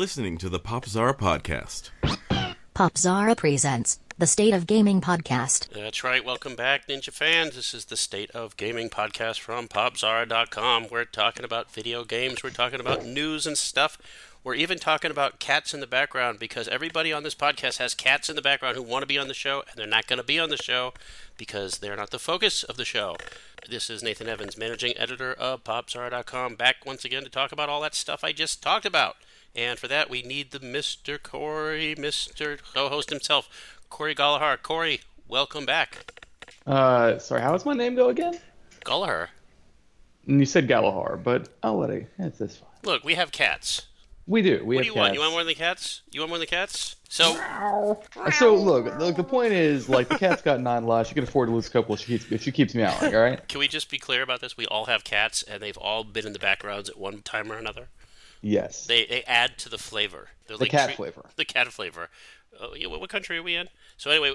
You're listening to the Pop Zara podcast. Pop Zara presents the State of Gaming podcast. That's right. Welcome back, Ninja fans. This is the State of Gaming podcast from PopZara.com. We're talking about video games. We're talking about news and stuff. We're even talking about cats in the background because everybody on this podcast has cats in the background who want to be on the show, and they're not going to be on the show because they're not the focus of the show. This is Nathan Evans, managing editor of PopZara.com, back once again to talk about all that stuff I just talked about. And for that, we need the Mr. Corey, Mr. co-host himself, Corey Gallagher. Corey, welcome back. Uh, sorry, how does my name go again? Gallagher. You said Gallagher, but I'll let it. It's this fine. Look, we have cats. We do. We What have do you want? You want more than the cats? You want more than the cats? So, So look, look, the point is, like, the cat's got nine lives. She can afford to lose a couple if she keeps if she keeps me out. All right. can we just be clear about this? We all have cats, and they've all been in the backgrounds at one time or another. Yes. They they add to the flavor. They're The cat tre- flavor. The cat flavor. Uh, yeah, what what country are we in? So anyway,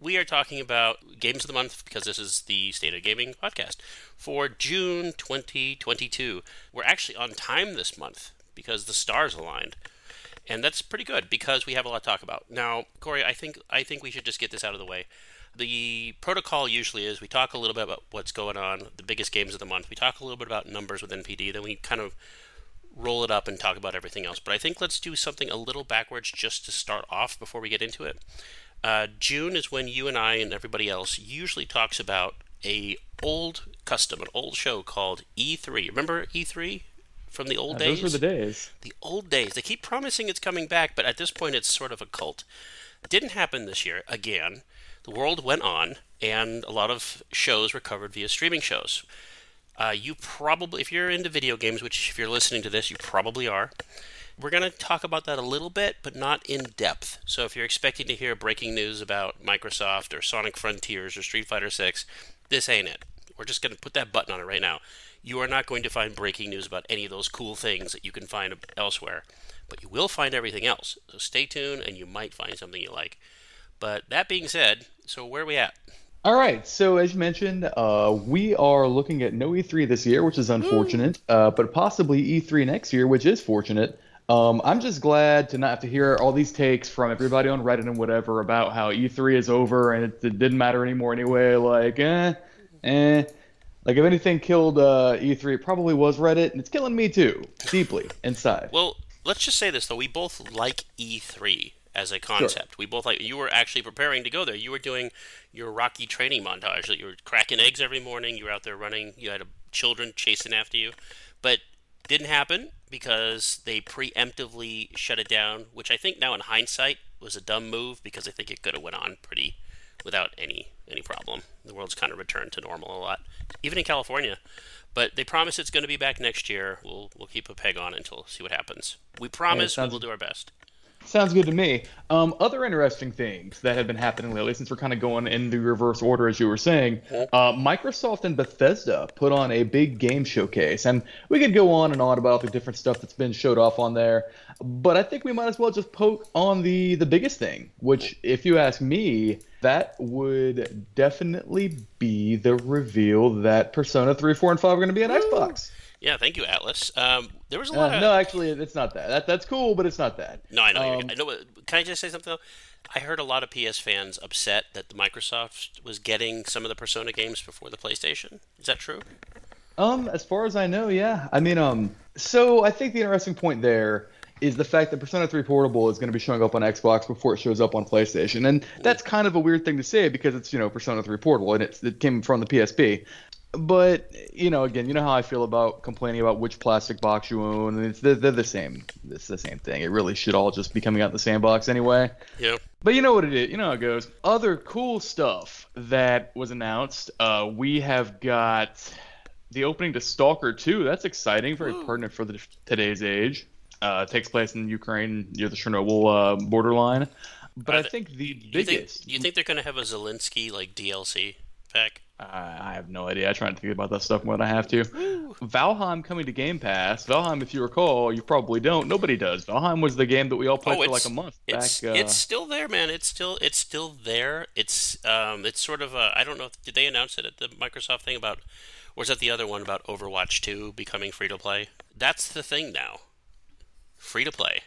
we are talking about games of the month because this is the State of Gaming podcast for June 2022. We're actually on time this month because the stars aligned. And that's pretty good because we have a lot to talk about. Now, Corey, I think I think we should just get this out of the way. The protocol usually is we talk a little bit about what's going on, the biggest games of the month. We talk a little bit about numbers with NPD, then we kind of roll it up and talk about everything else. But I think let's do something a little backwards just to start off before we get into it. Uh, June is when you and I and everybody else usually talks about a old custom, an old show called E3. Remember E3 from the old days? Those were the days. the old days. They keep promising it's coming back, but at this point, it's sort of a cult. It didn't happen this year again. The world went on, and a lot of shows were covered via streaming shows. Uh, you probably, if you're into video games, which if you're listening to this, you probably are. We're going to talk about that a little bit, but not in depth. So if you're expecting to hear breaking news about Microsoft or Sonic Frontiers or Street Fighter 6, this ain't it. We're just going to put that button on it right now. You are not going to find breaking news about any of those cool things that you can find elsewhere, but you will find everything else. So stay tuned, and you might find something you like. But that being said, so where are we at? All right. So as you mentioned, uh, we are looking at no E3 this year, which is unfortunate, uh, but possibly E3 next year, which is fortunate. Um, I'm just glad to not have to hear all these takes from everybody on Reddit and whatever about how E3 is over and it, it didn't matter anymore anyway. Like, eh, eh. Like if anything killed uh, E3, it probably was Reddit, and it's killing me too, deeply inside. Well, let's just say this though: we both like E3 as a concept. We both like. You were actually preparing to go there. You were doing your Rocky training montage. That you were cracking eggs every morning. You were out there running. You had children chasing after you, but didn't happen because they preemptively shut it down. Which I think now, in hindsight, was a dumb move because I think it could have went on pretty without any any problem. The world's kind of returned to normal a lot, even in California. But they promise it's going to be back next year. We'll we'll keep a peg on it until see what happens. We promise sounds- we'll do our best. Sounds good to me. Um, other interesting things that have been happening lately, since we're kind of going in the reverse order, as you were saying, uh, Microsoft and Bethesda put on a big game showcase, and we could go on and on about the different stuff that's been showed off on there, but I think we might as well just poke on the the biggest thing, which, if you ask me, that would definitely be the reveal that Persona 3, 4, and 5 are going to be on Xbox. Yeah, thank you, Atlus. Um, there was a Uh, lot of no, actually, it's not that. that. That's cool, but it's not that. No, I know. Um, I know. Can I just say something though? I heard a lot of PS fans upset that the Microsoft was getting some of the Persona games before the PlayStation. Is that true? Um, as far as I know, yeah. I mean, um, so I think the interesting point there is the fact that Persona 3 Portable is going to be showing up on Xbox before it shows up on PlayStation, and that's kind of a weird thing to say because it's you know Persona 3 Portable and it's, it came from the PSP. But you know, again, you know how I feel about complaining about which plastic box you own, and it's they're, they're the same. It's the same thing. It really should all just be coming out in the same box anyway. Yeah. But you know what it is. You know how it goes. Other cool stuff that was announced. Uh, we have got the opening to Stalker 2. That's exciting. Very pertinent for the, today's age. Uh, it takes place in Ukraine near the Chernobyl uh, borderline. But Are I they- think the You think? biggest. You think they're going to have a Zelensky like DLC pack? I I have no idea. I try to think about that stuff when I have to. Valheim coming to Game Pass. Valheim, if you recall, you probably don't. Nobody does. Valheim was the game that we all played oh, for like a month It's back. Uh, it's still there, man. It's still it's still there. It's um it's sort of a I don't know. Did they announce it at the Microsoft thing about? Or is that the other one about Overwatch 2 becoming free to play? That's the thing now. Free to play.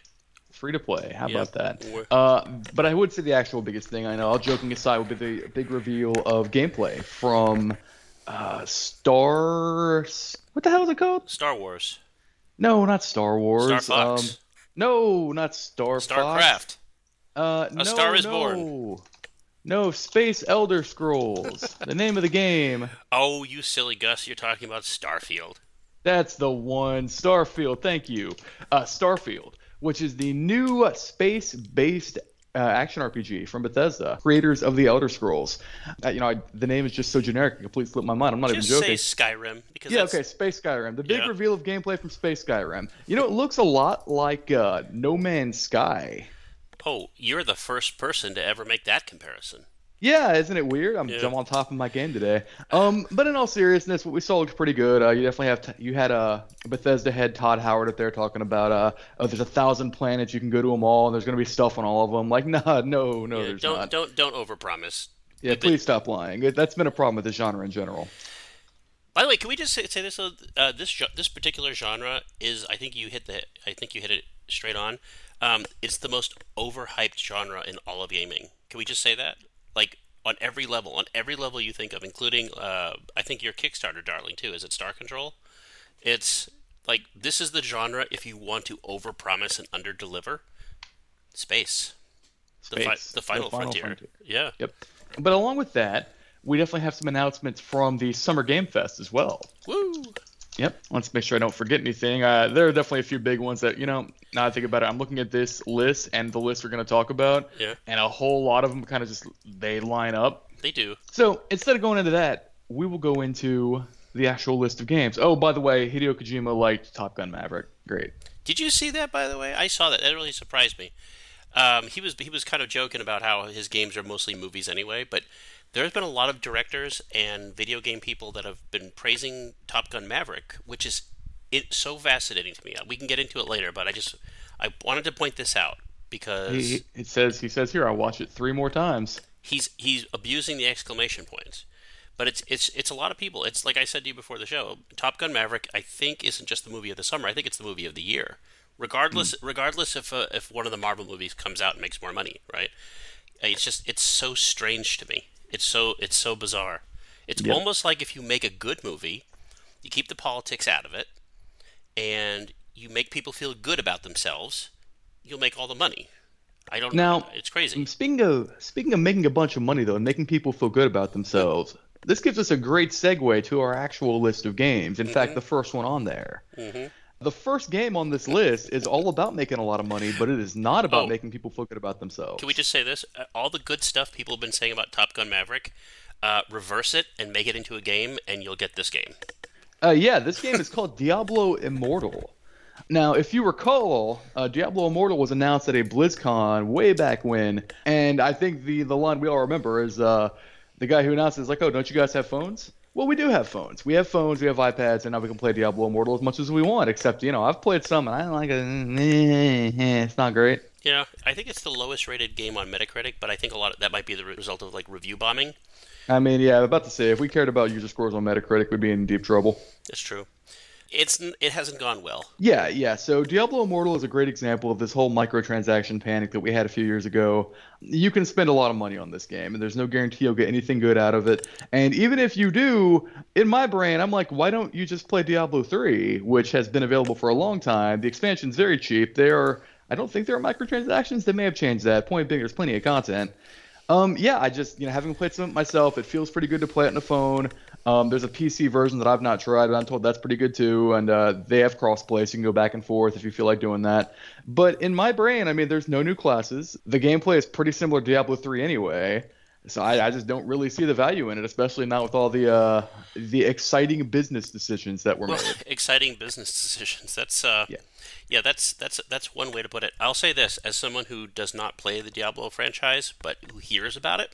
Free to play. How Yeah. about that? Uh, but I would say the actual biggest thing I know, all joking aside, would be the big reveal of gameplay from uh, Star. What the hell is it called? Star Wars, No, not Star Wars. Star Fox, Um, no, not Star Fox. StarCraft. Uh, no, Star is no. Born. No, Space Elder Scrolls. the name of the game. Oh, you silly Gus! You're talking about Starfield. That's the one. Starfield. Thank you. Uh, Starfield, which is the new space-based uh, action RPG from Bethesda, creators of the Elder Scrolls. Uh, you know, I, the name is just so generic, it completely slipped my mind. I'm not Just even joking. Just say Skyrim because Yeah, that's, okay, Space Skyrim. The big Yeah. reveal of gameplay from Space Skyrim. You know, it looks a lot like uh, No Man's Sky. Oh, you're the first person to ever make that comparison. Yeah, isn't it weird? I'm, Yeah. I'm on top of my game today. Um, but in all seriousness, what we saw looks pretty good. Uh, you definitely have t- you had uh, Bethesda head Todd Howard up there talking about uh, oh, there's a thousand planets you can go to them all, and there's gonna be stuff on all of them. Like, nah, no, no, Yeah, there's don't not. don't don't overpromise. yeah, please stop lying. That's been a problem with the genre in general. By the way, can we just say, say this? Uh, this this particular genre is, I think you hit the, I think you hit it straight on. Um, it's the most overhyped genre in all of gaming. Can we just say that? Like on every level, on every level you think of, including, uh, I think your Kickstarter, darling, too. Is it Star Control? It's like this is the genre if you want to overpromise and underdeliver. Space. The, fi- Space, the final, frontier. frontier. Yeah. Yep. But along with that, we definitely have some announcements from the Summer Game Fest as well. Woo! Yep. Let's make sure I don't forget anything. Uh, there are definitely a few big ones that you know. Now I think about it, I'm looking at this list and the list we're going to talk about, Yeah. and a whole lot of them kind of just they line up. They do. So instead of going into that, we will go into the actual list of games. Oh, by the way, Hideo Kojima liked Top Gun Maverick. Great. Did you see that, by the way? I saw that. That really surprised me. Um, he was he was kind of joking about how his games are mostly movies anyway, but there's been a lot of directors and video game people that have been praising Top Gun Maverick, which is it so fascinating to me. Uh, we can get into it later, but I just I wanted to point this out because He, it says he says here I'll watch it three more times. he's he's abusing the exclamation points. But it's it's it's a lot of people. It's like I said to you before the show. Top Gun Maverick, I think, isn't just the movie of the summer. I think it's the movie of the year. Regardless, hmm. regardless if uh, if one of the Marvel movies comes out and makes more money, right? Uh, it's just it's so strange to me. It's so it's so bizarre. It's Yep. almost like if you make a good movie, you keep the politics out of it, and you make people feel good about themselves, you'll make all the money. I don't Now- know. It's crazy. Speaking of speaking of making a bunch of money though, and making people feel good about themselves, this gives us a great segue to our actual list of games. In fact, the first one on there. Mhm. The first game on this list is all about making a lot of money, but it is not about Oh. making people feel good about themselves. Can we just say this? Uh, All the good stuff people have been saying about Top Gun Maverick, uh, reverse it and make it into a game, and you'll get this game. Uh, yeah, this game is called Diablo Immortal. Now, if you recall, uh, Diablo Immortal was announced at a BlizzCon way back when, and I think the the line we all remember is uh, the guy who announced it is like, "Oh, don't you guys have phones?" Well, we do have phones. We have phones, we have iPads, and now we can play Diablo Immortal as much as we want. Except, you know, I've played some, and I don't like it. Eh, It's not great. Yeah, I think it's the lowest rated game on Metacritic, but I think a lot of that might be the result of like review bombing. I mean, yeah, I'm about to say, if we cared about user scores on Metacritic, we'd be in deep trouble. That's true. It's it hasn't gone well. Yeah, yeah. So Diablo Immortal is a great example of this whole microtransaction panic that we had a few years ago. You can spend a lot of money on this game, and there's no guarantee you'll get anything good out of it. And even if you do, in my brain, I'm like, why don't you just play Diablo 3, which has been available for a long time? The expansion's very cheap. They are, I don't think there are microtransactions. They may have changed that. Point being, there's plenty of content. Um, yeah, I just, you know, having played some myself, it feels pretty good to play it on the phone. Um, there's a PC version that I've not tried, but I'm told that's pretty good too. And uh, they have crossplay, so you can go back and forth if you feel like doing that. But in my brain, I mean, there's no new classes. The gameplay is pretty similar to Diablo 3 anyway. So I, I just don't really see the value in it, especially not with all the uh, the exciting business decisions that were Well, made. exciting business decisions. That's uh, Yeah. yeah, that's that's that's one way to put it. I'll say this as someone who does not play the Diablo franchise, but who hears about it.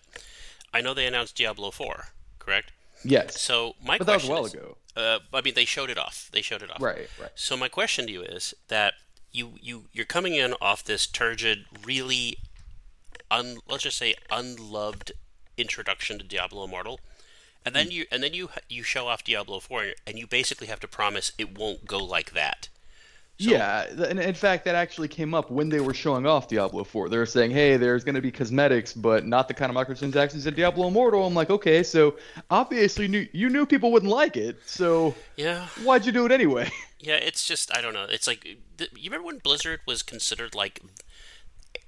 I know they announced Diablo 4, correct? Yes, So my but that was a while is, ago. Uh, I mean, they showed it off. They showed it off. Right, right. So my question to you is that you you you're coming in off this turgid, really, un let's just say unloved introduction to Diablo Immortal, and Hmm. then you and then you you show off Diablo Four, and you basically have to promise it won't go like that. So, yeah, and in fact, that actually came up when they were showing off Diablo 4. They were saying, "Hey, there's going to be cosmetics, but not the kind of microtransactions in Diablo Immortal." I'm like, "Okay, so obviously knew, you knew people wouldn't like it, so yeah, why'd you do it anyway?" yeah. It's just I don't know. It's like th- you remember when Blizzard was considered like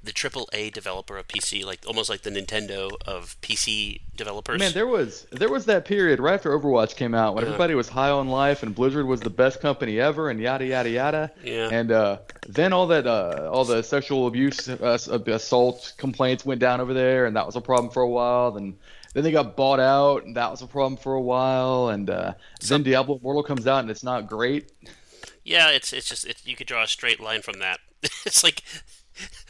the triple A developer of PC, like almost like the Nintendo of PC developers. Man, there was there was that period right after Overwatch came out when Yeah. everybody was high on life and Blizzard was the best company ever and yada yada yada. Yeah. And uh, then all that uh, all the sexual abuse, uh, assault complaints went down over there, and that was a problem for a while. Then then they got bought out, and that was a problem for a while. And uh, then Diablo Immortal comes out, and it's not great. Yeah, it's it's just it, you could draw a straight line from that. it's like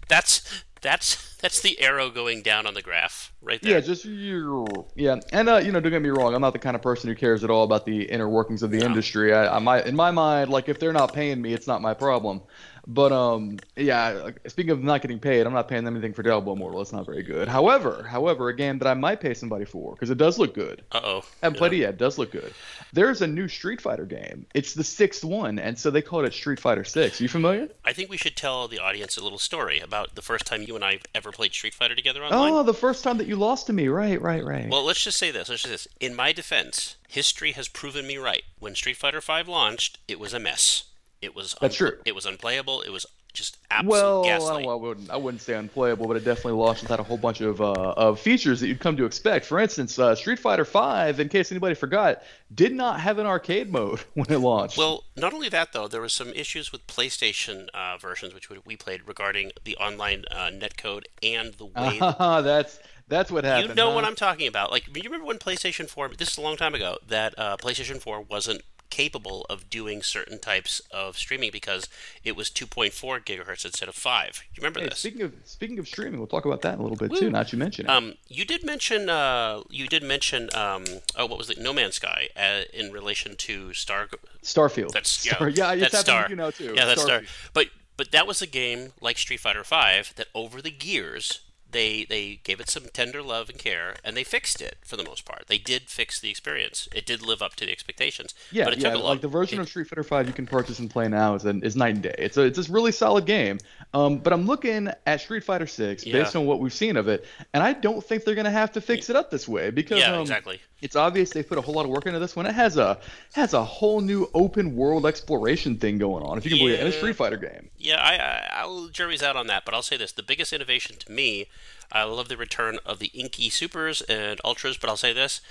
that's that's that's the arrow going down on the graph right there. Yeah, just. Yeah, and uh, you know, don't get me wrong. I'm not the kind of person who cares at all about the inner workings of the industry. I, I might, in my mind, like if they're not paying me, it's not my problem. But um, yeah. Speaking of not getting paid, I'm not paying them anything for Diablo Immortal. It's not very good. However, however, a game that I might pay somebody for because it does look good. Uh oh. Haven't played it yet. It does look good. There's a new Street Fighter game. It's the sixth one, and so they called it Street Fighter Six. You familiar? I think we should tell the audience a little story about the first time you and I ever played Street Fighter together online. Oh, the first time that you lost to me. Right, right, right. Well, let's just say this. Let's just say this. In my defense, history has proven me right. When Street Fighter V launched, it was a mess. It was That's true. It was unplayable. It was just absolute Well, I, gaslight. don't, I wouldn't. I wouldn't say unplayable, but it definitely launched without a whole bunch of uh, of features that you'd come to expect. For instance, uh, Street Fighter V, in case anybody forgot, did not have an arcade mode when it launched. Well, not only that though, there was some issues with PlayStation uh, versions, which we played, regarding the online uh, netcode and the way. Ah, that's that's what happened. you know huh? what I'm talking about. Like, you remember when PlayStation 4? This is a long time ago. That uh, PlayStation 4 wasn't capable of doing certain types of streaming because it was 2.4 gigahertz instead of five. You remember Hey, this? speaking of speaking of streaming, we'll talk about that in a little bit Woo. too. Not you mention it. Um, you did mention uh, you did mention um, oh what was it No Man's Sky uh, in relation to Star Starfield. that's Star, yeah, yeah, it's that's Star you know too. yeah that's Star Starfield. but but that was a game like Street Fighter Five that over the years they they gave it some tender love and care and they fixed it for the most part they did fix the experience it did live up to the expectations Yeah, but it yeah. took a long Like the version it- of Street Fighter Five you can purchase and play now is an, is night and day. It's a it's this really solid game. Um, but I'm looking at Street Fighter Six Yeah. based on what we've seen of it, and I don't think they're gonna have to fix it up this way because yeah um, exactly it's obvious they put a whole lot of work into this one. It has a has a whole new open world exploration thing going on, if you can believe it, in a Street Fighter game. Yeah, I, I I'll jury's out on that, but I'll say this: the biggest innovation to me, I love the return of the Inky Supers and Ultras. But I'll say this: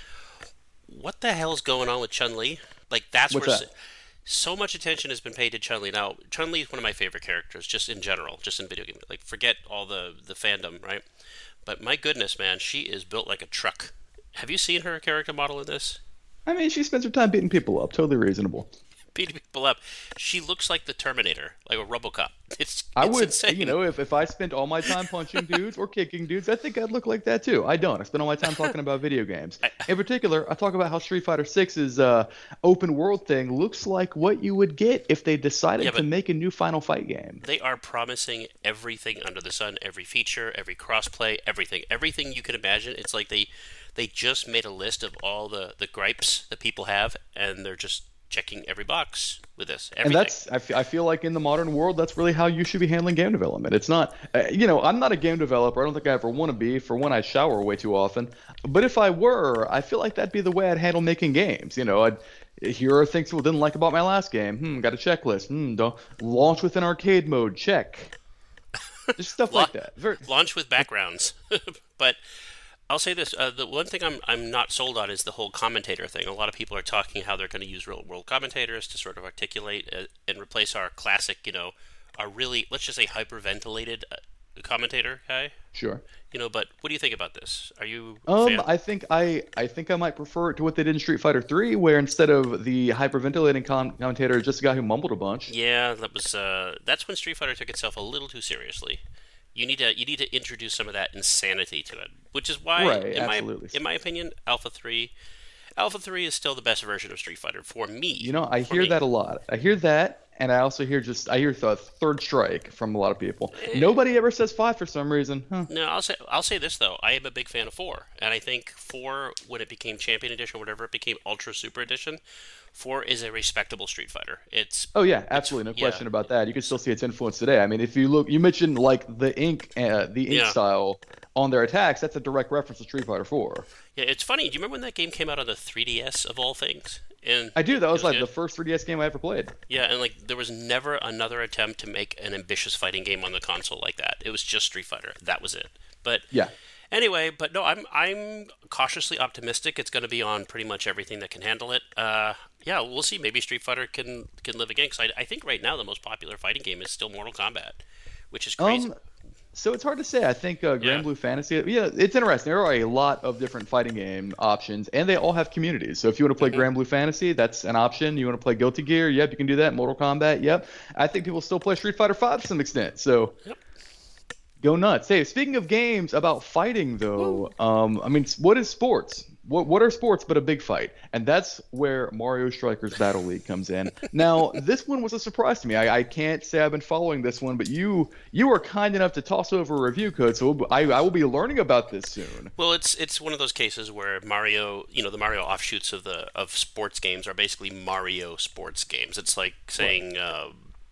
what the hell's going on with Chun Li? Like that's What's where that? So, much attention has been paid to Chun Li. Now, Chun Li is one of my favorite characters, just in general, just in video game. Like forget all the the fandom, right? But my goodness, man, she is built like a truck. Have you seen her character model in this? I mean, she spends her time beating people up. Totally reasonable. Beating people up. She looks like the Terminator, like a RoboCop. It's I it's would, insane. you know, if, if I spent all my time punching dudes or kicking dudes, I think I'd look like that too. I don't. I spend all my time talking about video games. In particular, I talk about how Street Fighter 6's uh, open world thing looks like what you would get if they decided Yeah, to make a new Final Fight game. They are promising everything under the sun, every feature, every crossplay, everything, everything you can imagine. It's like they they just made a list of all the the gripes that people have, and they're just checking every box with this. Everything. And that's, I feel like in the modern world, that's really how you should be handling game development. It's not, uh, you know, I'm not a game developer. I don't think I ever want to be. For one, I shower way too often. But if I were, I feel like that'd be the way I'd handle making games. You know, I'd, here are things people didn't like about my last game. Hmm, got a checklist. Hmm, don't launch with an arcade mode. Check. Just stuff like that. Very, launch with backgrounds. but I'll say this: uh, the one thing I'm I'm not sold on is the whole commentator thing. A lot of people are talking how they're going to use real world commentators to sort of articulate uh, and replace our classic, you know, our really let's just say hyperventilated uh, commentator guy. sure. You know, but what do you think about this? Are you Um? I think I I think I might prefer it to what they did in Street Fighter 3, where instead of the hyperventilating com- commentator, just a guy who mumbled a bunch. Yeah, that was uh, that's when Street Fighter took itself a little too seriously. You need to you need to introduce some of that insanity to it, which is why, Right, in my in my opinion, Alpha Three, Alpha Three is still the best version of Street Fighter for me. You know, I hear me. that a lot. I hear that, and I also hear just I hear the third strike from a lot of people. Nobody ever says five for some reason. Huh. No, I'll say I'll say this though. I am a big fan of four, and I think four when it became Champion Edition, or whatever it became, Ultra Super Edition. Four is a respectable Street Fighter. It's Oh yeah, absolutely, no yeah. question about that. You can still see its influence today. I mean, if you look, you mentioned like the ink, uh, the ink Yeah. style on their attacks. That's a direct reference to Street Fighter 4. yeah, it's funny. Do you remember when that game came out on the 3DS of all things? And I do. That it was like good? the first 3DS game I ever played. Yeah, and like there was never another attempt to make an ambitious fighting game on the console like that. It was just Street Fighter. That was it. But Yeah. anyway, but no, I'm I'm cautiously optimistic. It's going to be on pretty much everything that can handle it. Uh, yeah, we'll see. Maybe Street Fighter can can live again. Because I, I think right now the most popular fighting game is still Mortal Kombat, which is crazy. Um, so it's hard to say. I think uh, Grand Yeah. Blue Fantasy. Yeah, it's interesting. There are a lot of different fighting game options, and they all have communities. So if you want to Mm-hmm. play Granblue Fantasy, that's an option. You want to play Guilty Gear? Yep, you can do that. Mortal Kombat? Yep. I think people still play Street Fighter Five to some extent. So. Yep. Go nuts! Hey, speaking of games about fighting, though, um, I mean, what is sports? What what are sports but a big fight? And that's where Mario Strikers Battle League comes in. Now, this one was a surprise to me. I, I can't say I've been following this one, but you you were kind enough to toss over a review code, so I, I will be learning about this soon. Well, it's it's one of those cases where Mario, you know, the Mario offshoots of the of sports games are basically Mario sports games. It's like saying, uh,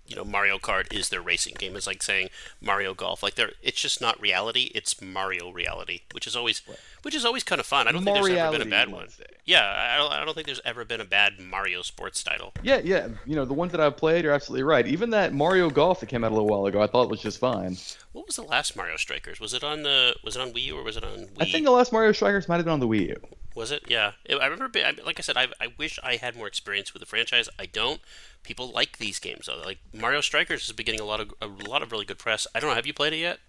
you know, Mario Kart is their racing game. It's like saying Mario Golf. Like they're, it's just not reality. It's Mario reality, which is always, which is always kind of fun. I don't think there's ever been a bad one. say. Yeah, I don't, I don't think there's ever been a bad Mario sports title. Yeah, yeah. You know, the ones that I've played are absolutely right. Even that Mario Golf that came out a little while ago, I thought was just fine. What was the last Mario Strikers? Was it on the was it on Wii U or was it on Wii? I think the last Mario Strikers might have been on the Wii U. Was it? Yeah. It- I remember, be- like I said, I, I wish I had more experience with the franchise. I don't. People like these games though. Like Mario Strikers has been getting a lot of a lot of really good press. I don't know. Have you played it yet?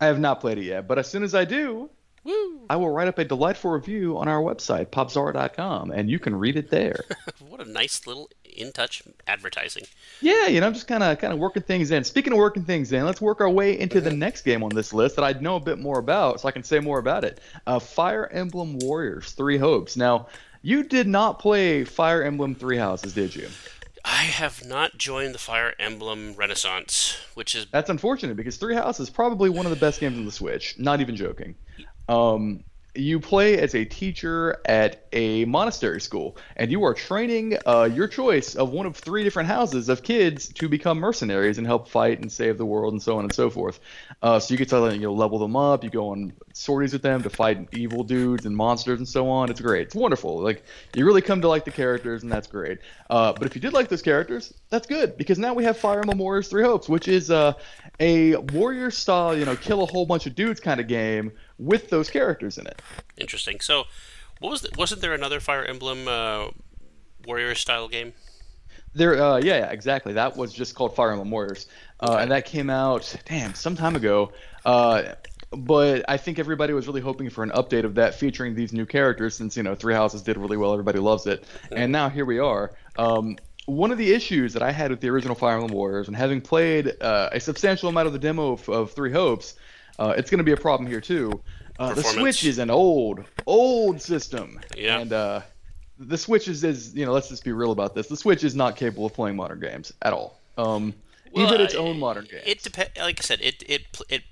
I have not played it yet, but as soon as I do, Woo! I will write up a delightful review on our website, popzara.com, and you can read it there. What a nice little in touch advertising. yeah, you know, I'm just kind of kind of working things in. Speaking of working things in, let's work our way into the next game on this list that I know a bit more about, so I can say more about it. Uh, Fire Emblem Warriors: Three Hopes. Now, you did not play Fire Emblem Three Houses, did you? I have not joined the Fire Emblem Renaissance, which is That's unfortunate because Three Houses is probably one of the best games on the Switch. Not even joking. Um, you play as a teacher at a monastery school, and you are training uh, your choice of one of three different houses of kids to become mercenaries and help fight and save the world and so on and so forth. Uh, so you get to you know level them up. You go on sorties with them to fight evil dudes and monsters and so on. It's great. It's wonderful. Like you really come to like the characters, and that's great. Uh, but if you did like those characters, that's good because now we have Fire Emblem Warriors Three Hopes, which is uh, a warrior style, you know, kill a whole bunch of dudes kind of game with those characters in it. interesting. So, what was the, wasn't there another Fire Emblem uh, Warrior style game? There, uh, yeah, yeah, exactly. That was just called Fire Emblem Warriors, uh, and that came out, damn, some time ago. Uh, but I think everybody was really hoping for an update of that featuring these new characters, since you know Three Houses did really well, everybody loves it, and now here we are. Um, one of the issues that I had with the original Fire Emblem Warriors, and having played uh, a substantial amount of the demo of, of Three Hopes, uh, it's going to be a problem here too. Uh, the Switch is an old, old system, Yeah. and uh, the Switch is, is, you know, let's just be real about this. The Switch is not capable of playing modern games at all. Um, even its own modern games. It depends. Like I said, it it it.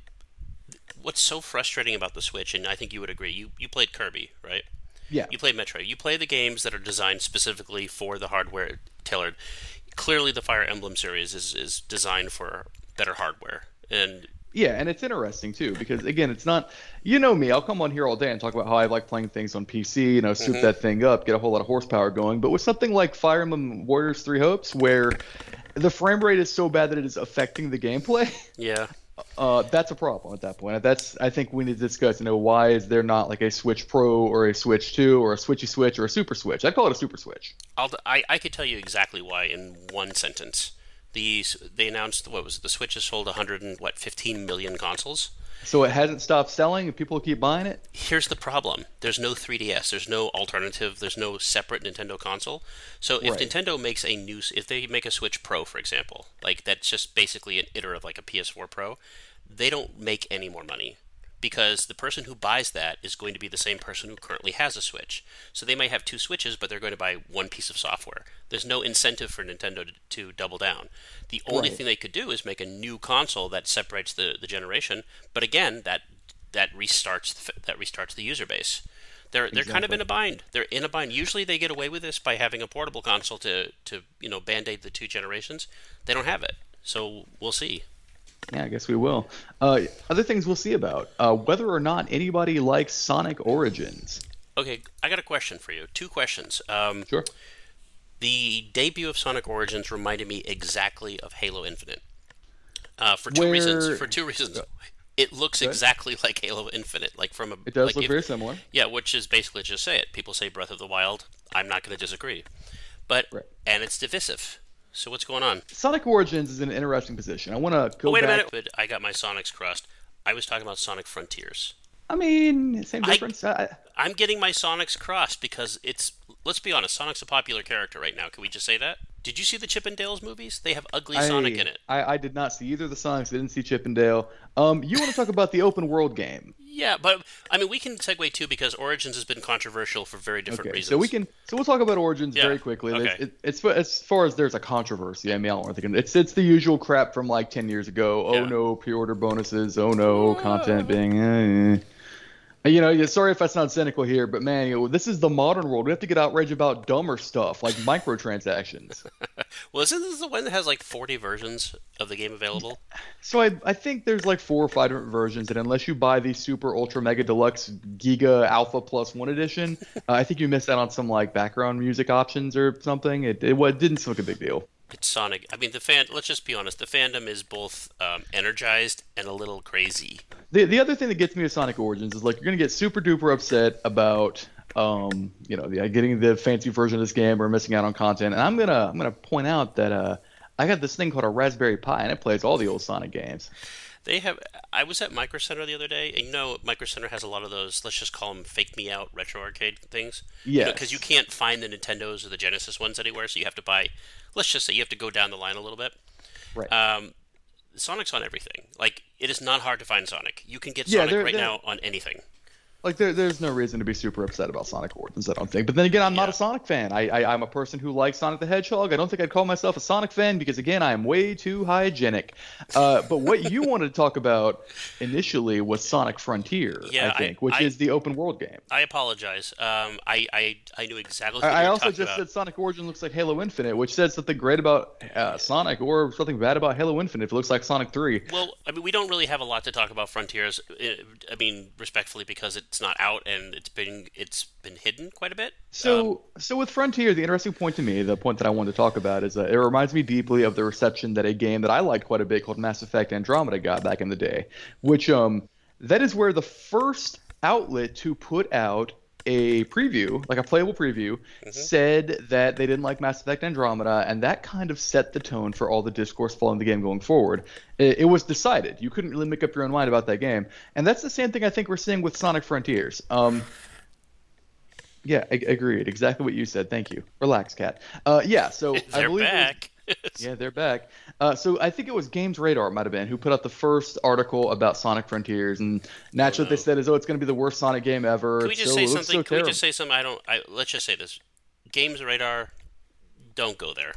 What's so frustrating about the Switch, and I think you would agree. You you played Kirby, right? yeah. You play Metroid. You play the games that are designed specifically for the hardware tailored. Clearly, the Fire Emblem series is is designed for better hardware, and Yeah, and it's interesting too because again, it's not. You know me, I'll come on here all day and talk about how I like playing things on PC. You know, soup Mm-hmm. that thing up, get a whole lot of horsepower going. But with something like Fire Emblem Warriors Three Hopes, where the frame rate is so bad that it is affecting the gameplay, yeah, uh, that's a problem at that point. That's I think we need to discuss. You know, why is there not like a Switch Pro or a Switch Two or a Switchy Switch or a Super Switch? I call it a Super Switch. I'll, I I could tell you exactly why in one sentence. The they announced what was it, the Switch has sold 100 and what 15 million consoles. So it hasn't stopped selling, and people keep buying it. Here's the problem. There's no 3DS. There's no alternative. There's no separate Nintendo console. So if Right. Nintendo makes a new, if they make a Switch Pro, for example, like that's just basically an iter of like a PS4 Pro, they don't make any more money because the person who buys that is going to be the same person who currently has a Switch. So they might have two Switches, but they're going to buy one piece of software. There's no incentive for Nintendo to, to double down. The only Right. thing they could do is make a new console that separates the, the generation. But again, that that restarts the, that restarts the user base. They're they're kind of in a bind. They're in a bind. Usually they get away with this by having a portable console to to you know band aid the two generations. They don't have it, so we'll see. Yeah, I guess we will. Uh, other things we'll see about uh, whether or not anybody likes Sonic Origins. Okay, I got a question for you. Two questions. Um, Sure. the debut of Sonic Origins reminded me exactly of Halo Infinite. Uh, for two Where- reasons. For two reasons. It looks exactly like Halo Infinite, like from a. It does like look if- very similar. Yeah, which is basically just say it. People say Breath of the Wild. I'm not going to disagree, but Right. and it's divisive. So what's going on? Sonic Origins is in an interesting position. I want to go Oh, wait back. a minute. I got my Sonic's crossed. I was talking about Sonic Frontiers. I mean, same difference. I, I'm getting my Sonic's crossed because it's. Let's be honest. Sonic's a popular character right now. Can we just say that? Did you see the Chip 'n Dales movies? They have ugly I, Sonic in it. I, I did not see either of the Sonics. I didn't see Chip 'n Dale. Um, you want to talk about the open world game? Yeah, but I mean, we can segue too because Origins has been controversial for very different Okay, reasons. so we can so we'll talk about Origins Yeah, very quickly. okay. It's, it, it's as far as there's a controversy. I mean, I don't think it's it's the usual crap from like ten years ago. Oh Yeah. no, pre-order bonuses. Oh no, content being. eh, eh. You know, yeah, sorry if I sound cynical here, but man, you know, this is the modern world. We have to get outraged about dumber stuff like microtransactions. Well, isn't this the one that has like 40 versions of the game available? So I, I think there's like four or five different versions, and unless you buy the super ultra mega deluxe Giga Alpha Plus One edition, uh, I think you missed out on some like background music options or something. It it, wa- didn't seem like a big deal. It's Sonic. I mean, the fan. Let's just be honest. The fandom is both um, energized and a little crazy. The the other thing that gets me with Sonic Origins is like you're gonna get super duper upset about um you know getting the fancy version of this game or missing out on content, and I'm gonna I'm gonna point out that uh I got this thing called a Raspberry Pi and it plays all the old Sonic games. They have. I was at Micro Center the other day, and you know, Micro Center has a lot of those. Let's just call them fake me out retro arcade things. Yes. Because you can't find the Nintendos or the Genesis ones anywhere, so you have to buy. Let's just say you have to go down the line a little bit. Right. Um, Sonic's on everything. Like it is not hard to find Sonic. You can get Yeah, Sonic they're- right they're- now on anything. Like there, there's no reason to be super upset about Sonic Origins. I don't think. But then again, I'm not a Sonic fan. I, I I'm a person who likes Sonic the Hedgehog. I don't think I'd call myself a Sonic fan because again, I am way too hygienic. Uh, but what you wanted to talk about initially was Sonic Frontier, Yeah, I think, I- which I- is the open world game. I apologize. Um, I, I I knew exactly. What I, also just about. said Sonic Origin looks like Halo Infinite, which says something great about uh, Sonic or something bad about Halo Infinite. If it looks like Sonic 3. Well, I mean, we don't really have a lot to talk about Frontiers. uh, I mean, respectfully, because it's not out and it's been it's been hidden quite a bit. So, Um, so with Frontier, the interesting point to me, the point that I wanted to talk about is that it reminds me deeply of the reception that a game that I liked quite a bit called Mass Effect Andromeda got back in the day, which um that is where the first outlet to put out a preview, like a playable preview, said that they didn't like Mass Effect Andromeda, and that kind of set the tone for all the discourse following the game going forward. It, it was decided. You couldn't really make up your own mind about that game, and that's the same thing I think we're seeing with Sonic Frontiers. Um, yeah, ag- agreed. Exactly what you said. Thank you. Relax, cat. Uh, yeah. So I they're believe back. Yeah, they're back. Uh, so I think it was Games Radar might have been who put out the first article about Sonic Frontiers, and naturally what they said is, oh, it's going to be the worst Sonic game ever. Can we just so- say something? so Can we just say something? I don't. I, let's just say this: Games Radar, don't go there.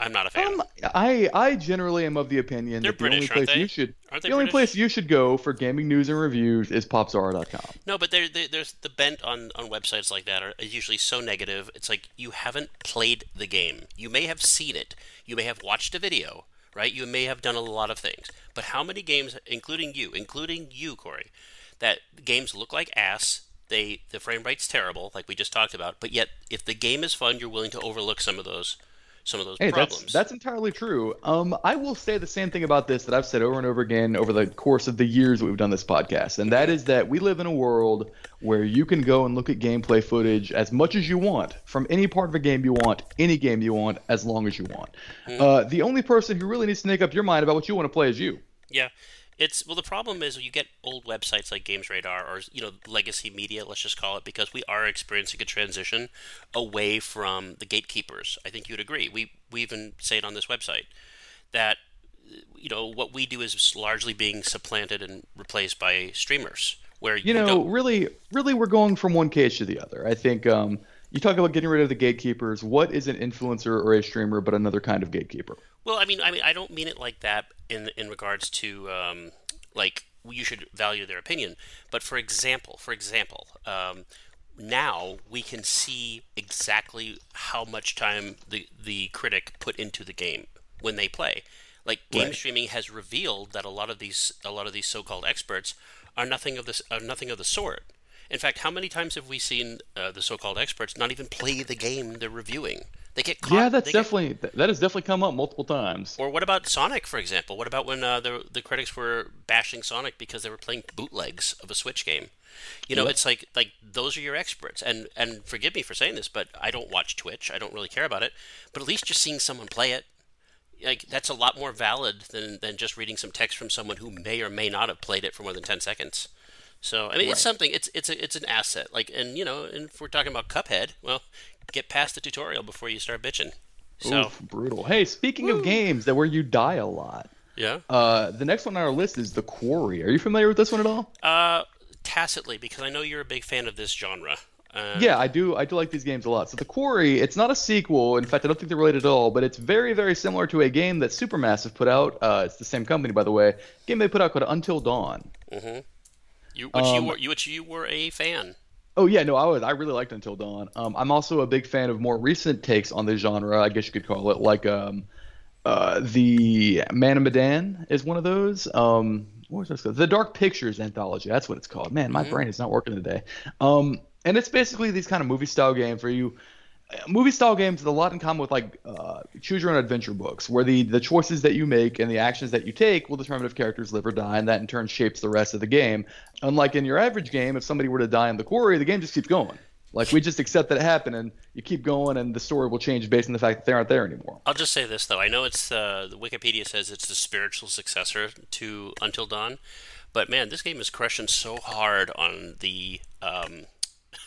I'm not a fan. Um, I I generally am of the opinion They're that the only British, aren't place they? you should the only British? place you should go for gaming news and reviews is popzara.com. No, but there, there, there's the bent on, on websites like that are usually so negative. It's like you haven't played the game. You may have seen it. You may have watched a video, right? You may have done a lot of things. But how many games, including you, including you, Corey, that games look like ass? They the frame rate's terrible, like we just talked about. But yet, if the game is fun, you're willing to overlook some of those some of those Hey, problems. that's that's entirely true. Um, I will say the same thing about this that I've said over and over again over the course of the years that we've done this podcast, and that is that we live in a world where you can go and look at gameplay footage as much as you want from any part of a game you want, any game you want, as long as you want. Uh, the only person who really needs to make up your mind about what you want to play is you. Yeah. It's well the problem is you get old websites like Games Radar or you know legacy media let's just call it because we are experiencing a transition away from the gatekeepers. I think you'd agree. We we even say it on this website that you know what we do is largely being supplanted and replaced by streamers. Where you know, don't- really, really, we're going from one case to the other. I think um, you talk about getting rid of the gatekeepers. What is an influencer or a streamer but another kind of gatekeeper? Well, I mean, I mean, I don't mean it like that in in regards to um, like you should value their opinion. But for example, for example, um, now we can see exactly how much time the the critic put into the game when they play. Like game Right. streaming has revealed that a lot of these a lot of these so-called experts are nothing of this are nothing of the sort. In fact, how many times have we seen uh, the so-called experts not even play the game they're reviewing? They get caught. yeah, that's they get- definitely that- has definitely come up multiple times. or what about Sonic, for example? What about when uh, the the critics were bashing Sonic because they were playing bootlegs of a Switch game? You know, Yeah. it's like like those are your experts. And and forgive me for saying this, but I don't watch Twitch. I don't really care about it. But at least just seeing someone play it, like that's a lot more valid than than just reading some text from someone who may or may not have played it for more than ten seconds. So I mean, Right. it's something. It's it's a, it's an asset. Like, and you know, and if we're talking about Cuphead, well, get past the tutorial before you start bitching. So Oof, brutal. Hey, speaking of games that where you die a lot, yeah. uh, the next one on our list is The Quarry. Are you familiar with this one at all? Uh, tacitly, because I know you're a big fan of this genre. Uh, Yeah, I do. I do like these games a lot. So the Quarry, it's not a sequel. In fact, I don't think they're related at all. But it's very, very similar to a game that Supermassive put out. Uh, it's the same company, by the way. game they put out called Until Dawn. You, which you Um, were, you, which you were a fan. Oh yeah, no, I was. I really liked Until Dawn. Um, I'm also a big fan of more recent takes on the genre. I guess you could call it like um, uh, the Man of Medan is one of those. Um, what was this called? The Dark Pictures anthology. That's what it's called. Man, my brain is not working today. Um, and it's basically these kind of movie style games where you movie style games with a lot in common with like uh, choose your own adventure books where the the choices that you make and the actions that you take will determine if characters live or die and that in turn shapes the rest of the game. Unlike in your average game if somebody were to die in the quarry the game just keeps going. Like we just accept that it happened and you keep going and the story will change based on the fact that they aren't there anymore. I'll just say this though. I know it's uh, the Wikipedia says it's the spiritual successor to Until Dawn, but man, this game is crushing so hard on the um,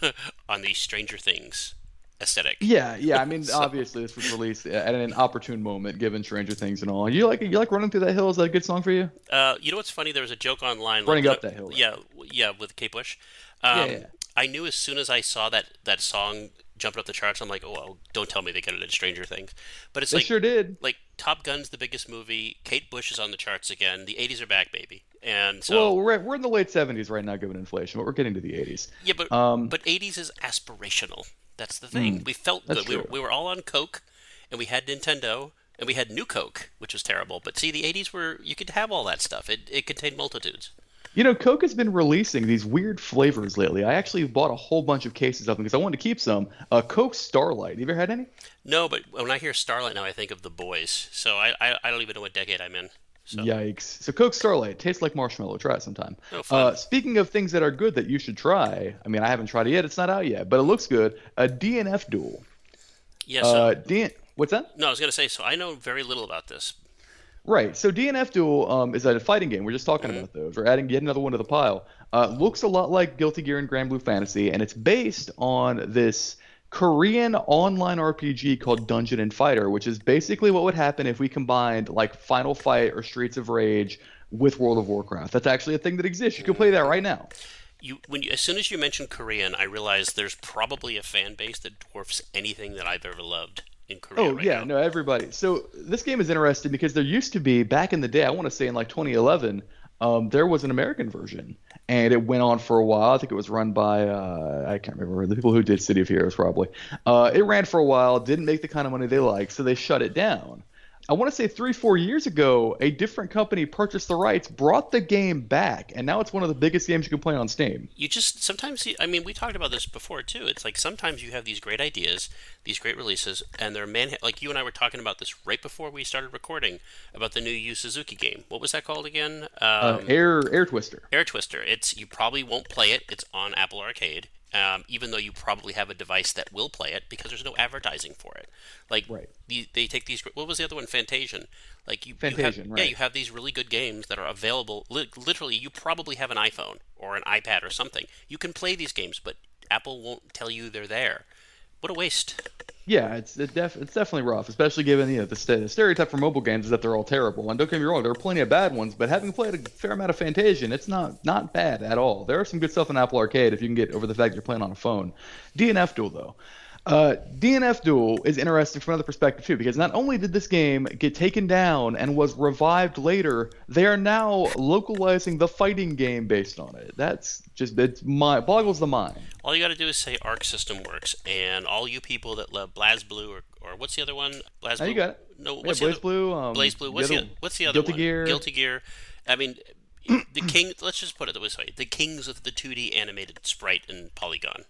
on the Stranger Things aesthetic. yeah yeah i mean obviously this was released at an opportune moment given stranger things and all you like you like running through that hill is that a good song for you Uh, you know what's funny? There was a joke online. Running like, up that hill, right? Yeah, yeah, with Kate Bush. Um, Yeah, yeah. I knew as soon as I saw that that song jumping up the charts, I'm like, oh, well, don't tell me they got it in Stranger Things. But it's they like sure did like Top Gun's the biggest movie. Kate Bush is on the charts again. The 80s are back, baby. And so well we're, we're in the late 70s right now given inflation but we're getting to the 80s yeah, but um, but 80s is aspirational. That's the thing. we felt good. We were, we were all on Coke, and we had Nintendo, and we had New Coke, which was terrible. But see, the 80s were you could have all that stuff. It it contained multitudes. You know, Coke has been releasing these weird flavors lately. I actually bought a whole bunch of cases of them because I wanted to keep some. Uh, Coke Starlight. Have You ever had any? No, but when I hear Starlight now, I think of the boys. So I I, I don't even know what decade I'm in. So Yikes. So Coke Starlight tastes like marshmallow. Try it sometime. Oh, fun. uh, speaking of things that are good that you should try, I mean, I haven't tried it yet. It's not out yet, but it looks good. A DNF duel. yeah. So, Uh, DN- What's that? no, I was gonna say. So I know very little about this. Right. So DNF Duel um, is a fighting game. We're just talking Mm-hmm. about those. We're adding yet another one to the pile. Uh, looks a lot like Guilty Gear and Granblue Fantasy, and it's based on this Korean online RPG called Dungeon and Fighter, which is basically what would happen if we combined like Final Fight or Streets of Rage with World of Warcraft. That's actually a thing that exists. You can play that right now. You when you, as soon as you mentioned Korean, I realized there's probably a fan base that dwarfs anything that I've ever loved in Korea. Oh right yeah, now. no, everybody. So this game is interesting because there used to be back in the day. I want to say in like 2011, um, there was an American version, and it went on for a while. I think it was run by uh, I can't remember the people who did City of Heroes probably. Uh, it ran for a while, didn't make the kind of money they liked, so they shut it down. I want to say three, four years ago, a different company purchased the rights, brought the game back, and now it's one of the biggest games you can play on Steam. you just sometimes i mean we talked about this before too. It's like sometimes you have these great ideas these great releases and they're man like you and i were talking about this right before we started recording about the new yu suzuki game. What was that called again? Um, Uh, Air Air Twister. air twister. It's you probably won't play it. It's on apple arcade um, even though you probably have a device that will play it because there's no advertising for it. Like Right. the, they take these what was the other one? Fantasian like you, you have, Fantasian, yeah you have these really good games that are available. Li- literally you probably have an iphone or an ipad or something. You can play these games but apple won't tell you they're there. What a waste Yeah, it's it def- it's definitely rough, especially given you know the, st- the stereotype for mobile games is that they're all terrible. And don't get me wrong, there are plenty of bad ones, but having played a fair amount of Fantasian, it's not not bad at all. There are some good stuff in Apple Arcade if you can get over the fact you're playing on a phone. DNF Duel though. Uh, DNF Duel is interesting from another perspective too, because not only did this game get taken down and was revived later, they are now localizing the fighting game based on it. That's just it's my boggles the mind. All you got to do is say Arc System works, and all you people that love BlazBlue or, or what's the other one? BlazBlue. Oh, you got it. No, Yeah, what's the Blaze other? Um, BlazBlue. What's the the, other- what's the other Guilty one? Gear. Guilty Gear. I mean, the king. Let's just put it this way: the kings of the 2D animated sprite and polygon.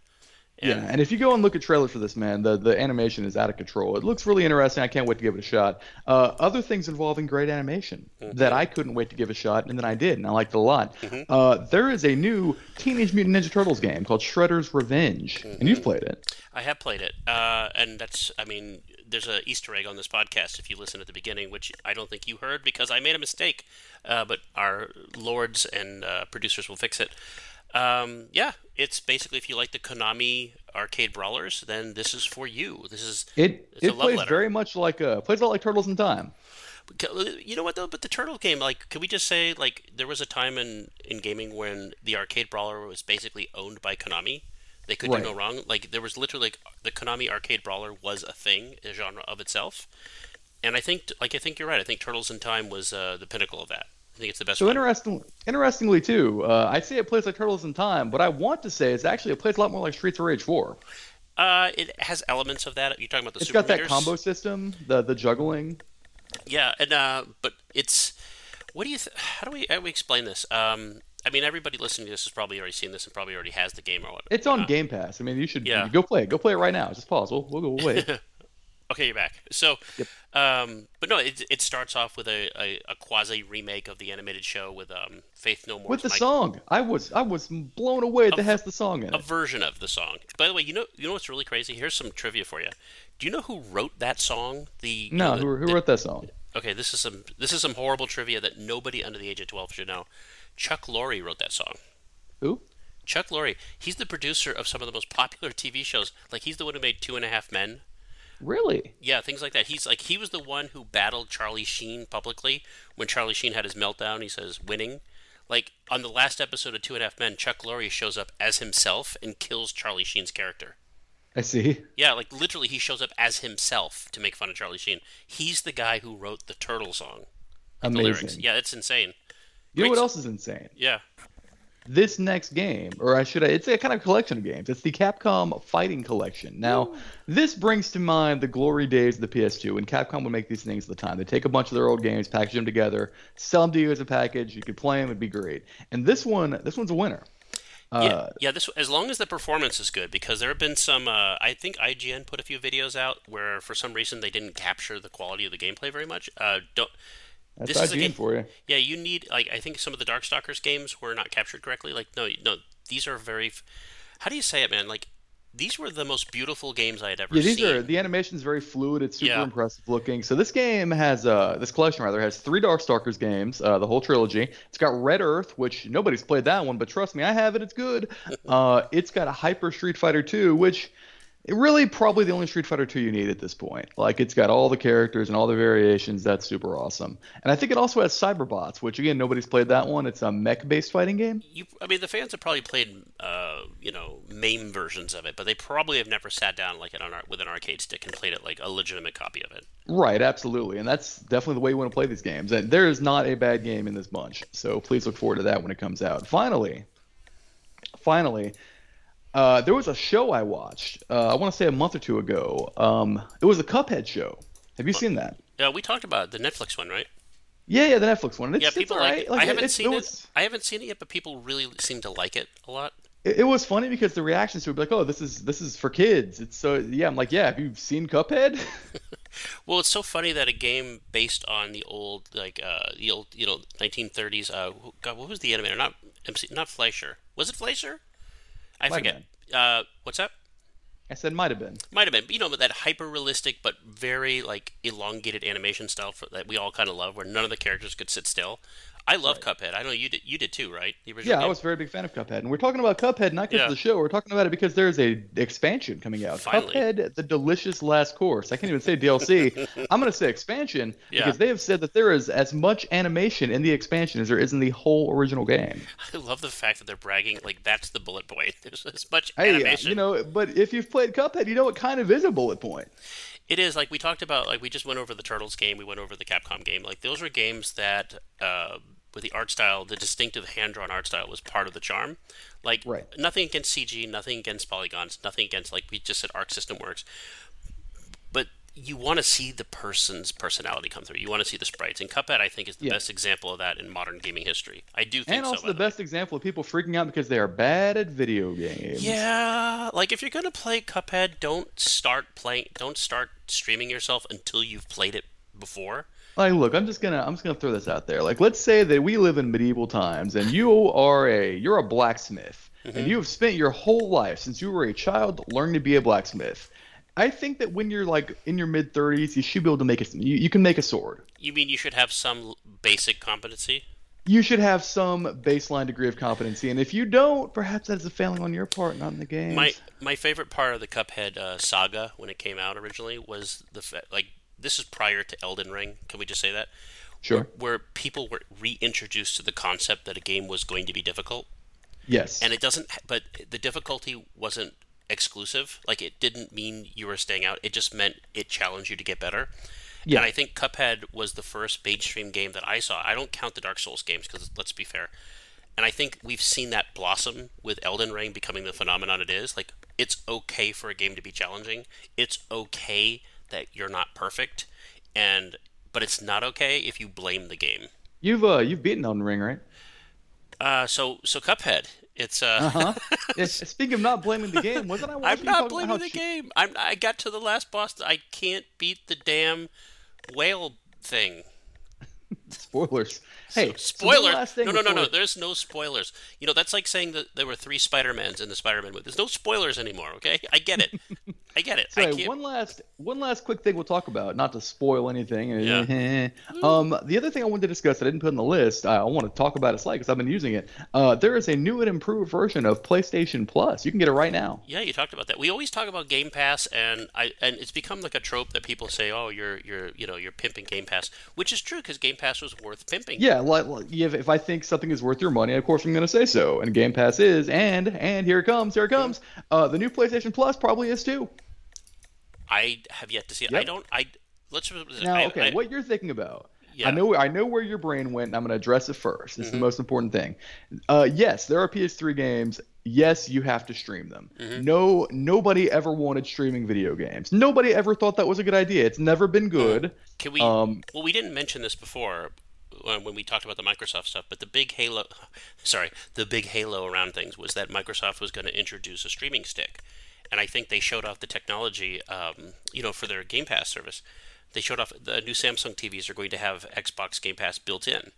Yeah, and if you go and look at trailers for this, man, the, the animation is out of control. It looks really interesting. I can't wait to give it a shot. Uh, other things involving great animation that I couldn't wait to give a shot, and then I did, and I liked it a lot. Uh, there is a new Teenage Mutant Ninja Turtles game called Shredder's Revenge, and you've played it. I have played it, uh, and that's. I mean, there's a Easter egg on this podcast if you listen at the beginning, which I don't think you heard because I made a mistake. Uh, but our lords and uh, producers will fix it. Um, yeah, it's basically if you like the Konami arcade brawlers, then this is for you. This is It It's a it love plays letter. very much like a plays a lot like Turtles in Time. You know what though? But the turtle game, like, could we just say like there was a time in in gaming when the arcade brawler was basically owned by Konami. They could Right. do no wrong. Like there was literally like the Konami arcade brawler was a thing, a genre of itself. And I think, like, I think you're right. I think Turtles in Time was uh, the pinnacle of that. I think it's the best. So one. interesting, interestingly too, uh, I say it plays like Turtles in Time, but I want to say it's actually it plays a lot more like Streets of Rage 4. Uh, it has elements of that. You're talking about the It's super got that meters? combo system, the the juggling. Yeah, and uh, but it's what do you? Th- how do we how do we explain this? Um, I mean, everybody listening to this has probably already seen this and probably already has the game or whatever. It's on uh, Game Pass. I mean, you should Yeah. go play it. Go play it right now. Just pause. We'll we'll go wait. Okay, you're back. So, Yep. um, but no, it, it starts off with a, a, a quasi remake of the animated show with um, Faith No More. With the song, I was I was blown away that it has the song in a it. version of the song. By the way, you know you know what's really crazy? Here's some trivia for you. Do you know who wrote that song? The you No, know, the- who, who the- wrote that song? Okay, this is some this is some horrible trivia that nobody under the age of twelve should know. Chuck Lorre wrote that song. Who? Chuck Lorre, he's the producer of some of the most popular TV shows. Like he's the one who made Two and a Half Men. Really? Yeah, things like that. He's like he was the one who battled Charlie Sheen publicly when Charlie Sheen had his meltdown. He says winning. Like on the last episode of Two and a Half Men, Chuck Lorre shows up as himself and kills Charlie Sheen's character. I see. Yeah, like literally, he shows up as himself to make fun of Charlie Sheen. He's the guy who wrote the Turtle song. The lyrics. Amazing. Yeah, it's insane. You know what else is insane? Yeah. This next game, or I should, it's a kind of collection of games. It's the Capcom Fighting Collection. Now, this brings to mind the glory days of the PS2, when Capcom would make these things at the time. They take a bunch of their old games, package them together, sell them to you as a package. You could play them; it'd be great. And this one, this one's a winner. yeah, Uh, yeah. This as long as the performance is good, because there have been some. Uh, I think IGN put a few videos out where, for some reason, they didn't capture the quality of the gameplay very much. Uh, don't. That's this is a game for you. Yeah, you need like I think some of the Darkstalkers games were not captured correctly. Like no, no, these are very. How do you say it, man? Like these were the most beautiful games I had ever Yeah, these seen. are the animation's very fluid. It's super Yeah. impressive looking. So this game has uh this collection rather has three Darkstalkers games, uh, the whole trilogy. It's got Red Earth, which nobody's played that one, but trust me, I have it. It's good. Uh, it's got a Hyper Street Fighter 2, which really probably the only Street Fighter 2 you need at this point. Like it's got all the characters and all the variations. That's super awesome. And I think it also has Cyberbots, which again nobody's played that one. It's a mech-based fighting game. you, I mean, the fans have probably played, uh, you know, MAME versions of it, but they probably have never sat down like an, with an arcade stick and played it like a legitimate copy of it. Right, absolutely. And that's definitely the way you want to play these games. And there is not a bad game in this bunch. So please look forward to that when it comes out. Finally, finally, uh, there was a show I watched, uh, I want to say a month or two ago. Um, it was a Cuphead show. Have you seen that? Yeah, we talked about the Netflix one, right? Yeah, yeah, the Netflix one. It's, yeah, it's people like. right. it. Like, I haven't seen it. I haven't seen it yet, but people really seem to like it a lot. It, it was funny because the reactions to it were like, "Oh, this is this is for kids." It's so yeah. I'm like, yeah. Have you seen Cuphead? Well, it's so funny that a game based on the old, like uh, the old, you know, 1930s. Uh, who- God, what was the animator? Not MC, not Fleischer. Was it Fleischer? I Might forget. Uh, what's that? I said might have been. Might have been. You know, but that hyper realistic but very like elongated animation style for, that we all kind of love, where none of the characters could sit still. I love Cuphead. I know you did. You did too, right? Yeah, I was a very big fan of Cuphead, and we're talking about Cuphead not because Yeah. of the show. We're talking about it because there's a expansion coming out. Finally. Cuphead: The Delicious Last Course. I can't even say DLC. I'm going to say expansion Yeah. because they have said that there is as much animation in the expansion as there is in the whole original game. I love the fact that they're bragging like that's the bullet point. There's as much Hey, yeah, you know, but if you've played Cuphead, you know it kind of is a bullet point. It is like we talked about. Like we just went over the Turtles game. We went over the Capcom game. Like those are games that, uh, with the art style, the distinctive hand-drawn art style was part of the charm. Like Right. nothing against CG, nothing against polygons, nothing against like we just said Arc System Works. But you want to see the person's personality come through. You want to see the sprites. And Cuphead, I think, is the Yeah. best example of that in modern gaming history. I do think And so. also the the way. best example of people freaking out because they are bad at video games. Yeah, like if you're gonna play Cuphead, don't start playing. Don't start streaming yourself until you've played it before. Like, look, I'm just gonna I'm just gonna throw this out there. Like, let's say that we live in medieval times, and you are a you're a blacksmith, and you have spent your whole life since you were a child learning to be a blacksmith. I think that when you're like in your mid 30s, you should be able to make a you, you can make a sword. You mean you should have some basic competency? You should have some baseline degree of competency, and if you don't, perhaps that's a failing on your part, not in the game. My my favorite part of the Cuphead uh, saga when it came out originally was the fa- like this is prior to Elden Ring. Can we just say that? sure. Where people were reintroduced to the concept that a game was going to be difficult. Yes. and it doesn't but the difficulty wasn't exclusive like it didn't mean you were staying out it just meant it challenged you to get better Yeah. and i think cuphead was the first mainstream game that i saw i don't count the dark souls games because let's be fair and i think we've seen that blossom with elden ring becoming the phenomenon it is like it's okay for a game to be challenging it's okay that you're not perfect and but it's not okay if you blame the game you've uh you've beaten Elden Ring, right? uh so so cuphead it's uh Huh? Yeah, Speaking of not blaming the game, wasn't I I'm not blaming the ch- game. I'm, I got to the last boss. I can't beat the damn whale thing. Spoilers. Hey, so Spoiler! one no, no, no, no. There's no spoilers. You know, that's like saying that there were three Spider-Mans in the Spider-Man movie. There's no spoilers anymore, okay? I get it. I get it. So I can't... one last one last quick thing we'll talk about, not to spoil anything. Yeah. um, the other thing I wanted to discuss I didn't put on the list. I, I want to talk about it slightly because I've been using it. Uh, there is a new and improved version of PlayStation Plus. You can get it right now. Yeah, you talked about that. We always talk about Game Pass, and I and it's become like a trope that people say, "Oh, you're you're you know you're pimping Game Pass," which is true because Game Pass was worth pimping. Yeah, like, like, if, if I think something is worth your money, of course I'm going to say so. And Game Pass is, and and here it comes, here it comes. Uh, the new PlayStation Plus probably is too. I have yet to see it. Yep. I don't. I let's. Now, I, okay, I- what you're thinking about? Yeah. I know, I know where your brain went. and I'm going to address it first. Mm-hmm. This is the most important thing. Uh, yes, there are PS3 games. Yes, you have to stream them. Mm-hmm. No, nobody ever wanted streaming video games. Nobody ever thought that was a good idea. It's never been good. Can we? Um, well, we didn't mention this before uh, when we talked about the Microsoft stuff, but the big Halo, sorry, the big Halo around things was that Microsoft was going to introduce a streaming stick, and I think they showed off the technology, um, you know, for their Game Pass service. They showed off the new Samsung TVs are going to have Xbox Game Pass built in.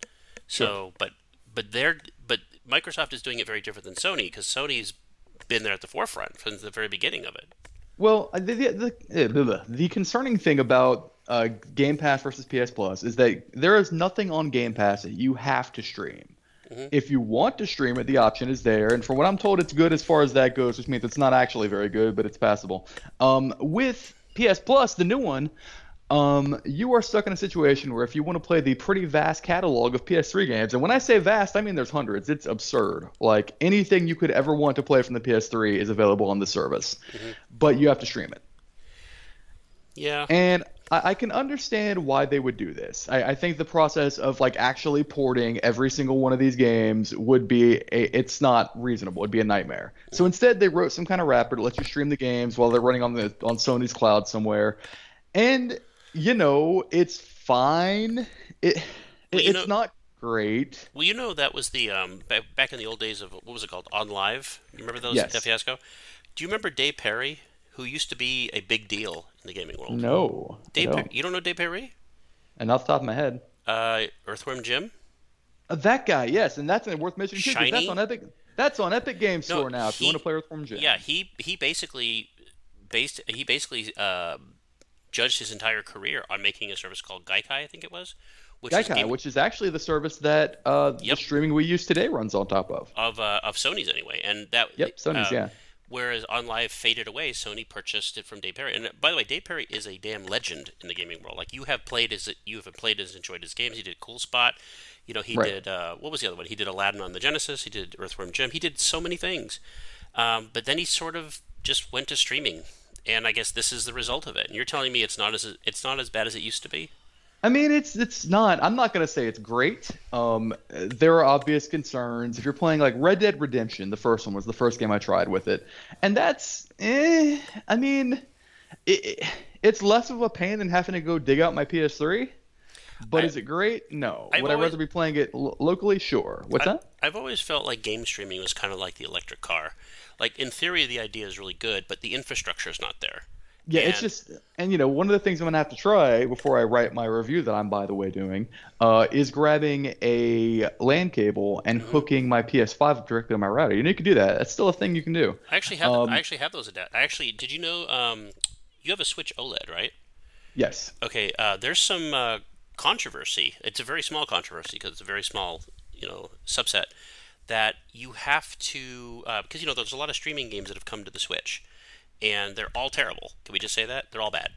So, but but they're but Microsoft is doing it very different than Sony because Sony's been there at the forefront from the very beginning of it. Well, uh, the the, the, blah. the concerning thing about uh, Game Pass versus PS Plus is that there is nothing on Game Pass that you have to stream. If you want to stream it, the option is there, and from what I'm told, it's good as far as that goes, which means it's not actually very good, but it's passable. Um, with PS Plus, the new one, um, you are stuck in a situation where if you want to play the pretty vast catalog of PS3 games, and when I say vast, I mean there's hundreds. It's absurd. Like anything you could ever want to play from the PS3 is available on the service, but you have to stream it. Yeah. And I, I can understand why they would do this. I, I think the process of like actually porting every single one of these games would be a, it's not reasonable. It'd be a nightmare. So instead, they wrote some kind of wrapper to let you stream the games while they're running on the on Sony's cloud somewhere, and you know it's fine. It, Well, it's know- not great. Well, you know that was the um back, in the old days of what was it called OnLive. You remember those Yes. fiasco? Do you remember Dave Perry, who used to be a big deal in the gaming world? No, Dave, don't. Per- you don't know Dave Perry? and off the top of my head, Uh, Earthworm Jim. Uh, that guy, yes, and that's in worth mentioning too. That's on Epic. That's on Epic Game No, Store now. If you want to play Earthworm Jim. Yeah, he he basically based he basically uh, judged his entire career on making a service called Gaikai, I think it was, which is Gaikai, game- which is actually the service that uh, Yep. the streaming we use today runs on top of. of uh, of Sony's anyway, and that Yep, Sony's, uh, yeah. Whereas OnLive faded away, Sony purchased it from Dave Perry. And by the way, Dave Perry is a damn legend in the gaming world. Like you have played his, you have played as enjoyed his games. He did Cool Spot. You know, he Right. did uh, what was the other one? He did Aladdin on the Genesis. He did Earthworm Jim. He did so many things. Um, but then he sort of just went to streaming, and I guess this is the result of it. And you're telling me it's not as it's not as bad as it used to be. I mean, it's it's not. I'm not gonna say it's great. Um, there are obvious concerns. If you're playing like Red Dead Redemption, the first one was the first game I tried with it, and that's, eh. I mean, it, it- it's less of a pain than having to go dig out my PS3. But I- is it great? No. I've Would I rather be playing it lo- locally? Sure. What's I, that? I've always felt like game streaming was kind of like the electric car. Like in theory, the idea is really good, but the infrastructure is not there. Yeah, it's just, and you know, one of the things I'm gonna have to try before I write my review that I'm, by the way, doing, uh, is grabbing a LAN cable and Mm-hmm. hooking my PS5 directly on my router. You know, you can do that. That's still a thing you can do. I actually have. Um, I actually have those adapt. I actually did. You know, um, you have a Switch OLED, right? Yes. Okay. Uh, there's some uh, controversy. It's a very small controversy because it's a very small, you know, subset that you have to uh, because you know there's a lot of streaming games that have come to the Switch, and they're all terrible. Can we just say that they're all bad?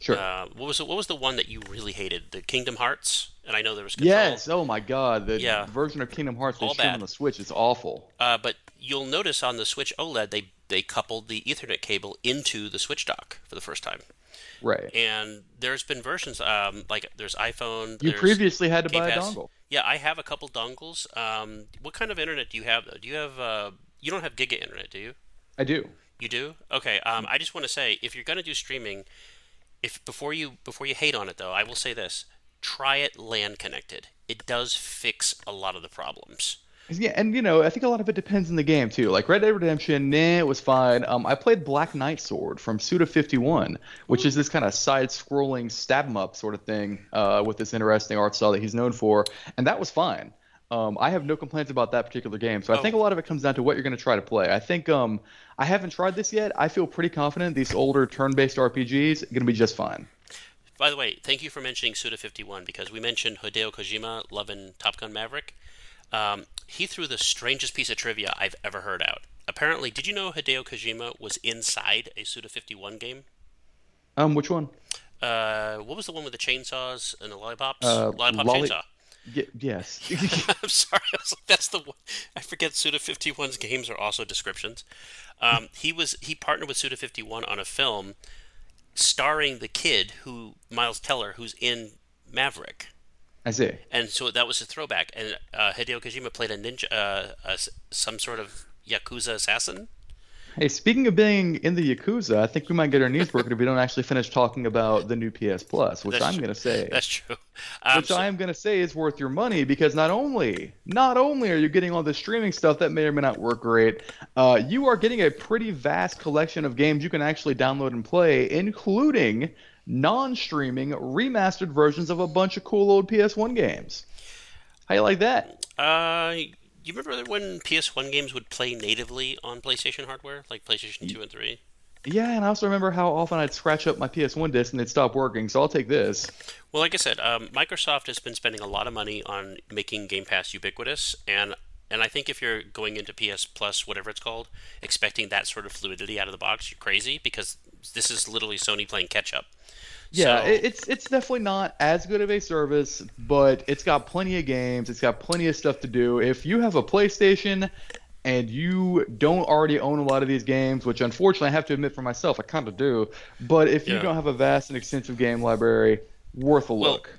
Sure. Uh, what was the, what was the one that you really hated? The Kingdom Hearts, and I know there was Control. yes. Oh my God, the Yeah. version of Kingdom Hearts they stream on the Switch is awful. Uh, but you'll notice on the Switch OLED they they coupled the Ethernet cable into the Switch dock for the first time. Right. And there's been versions um, like there's iPhone. You there's previously had to Game buy a dongle. Yeah, I have a couple dongles. Um, what kind of internet do you have though? Do you have uh, you don't have Giga internet, do you? I do. You do? Okay. Um, I just want to say if you're going to do streaming, if before you before you hate on it though, I will say this: try it LAN connected. It does fix a lot of the problems. Yeah, and you know, I think a lot of it depends on the game too. Like Red Dead Redemption, nah, it was fine. Um, I played Black Knight Sword from Suda 51, which is this kind of side-scrolling stab 'em up sort of thing, uh, with this interesting art style that he's known for, and that was fine. Um, I have no complaints about that particular game. So I Oh. think a lot of it comes down to what you're going to try to play. I think um, I haven't tried this yet. I feel pretty confident these older turn-based RPGs are going to be just fine. By the way, thank you for mentioning Suda51 because we mentioned Hideo Kojima loving Top Gun Maverick. Um, he threw the strangest piece of trivia I've ever heard out. Apparently, did you know Hideo Kojima was inside a Suda51 game? Um, which one? Uh, what was the one with the chainsaws and the lollipops? Uh, Lollipop lolli- chainsaw. Y- yes. I'm sorry. I was like, that's the one. I forget Suda 51's games are also descriptions. Um, he was he partnered with Suda 51 on a film starring the kid who Miles Teller, who's in Maverick, I see. and so that was a throwback. And uh, Hideo Kojima played a ninja, uh, a some sort of yakuza assassin. Hey, speaking of being in the Yakuza, I think we might get our knees broken if we don't actually finish talking about the new PS Plus, which That's I'm going to say, That's true. Um, which so- I am going to say is worth your money because not only, not only are you getting all the streaming stuff that may or may not work great, uh, you are getting a pretty vast collection of games you can actually download and play, including non-streaming remastered versions of a bunch of cool old PS1 games. How you like that? Uh, you remember when PS1 games would play natively on PlayStation hardware, like PlayStation 2 and 3? Yeah, and I also remember how often I'd scratch up my PS1 disc and it'd stop working, so I'll take this. Well, like I said, um, Microsoft has been spending a lot of money on making Game Pass ubiquitous, and and I think if you're going into PS Plus, whatever it's called, expecting that sort of fluidity out of the box, you're crazy because this is literally Sony playing catch up. Yeah, So- it's it's definitely not as good of a service, but it's got plenty of games. It's got plenty of stuff to do. If you have a PlayStation and you don't already own a lot of these games, which unfortunately I have to admit for myself, I kind of do. But if you don't have a vast and extensive game library, worth a Well, look.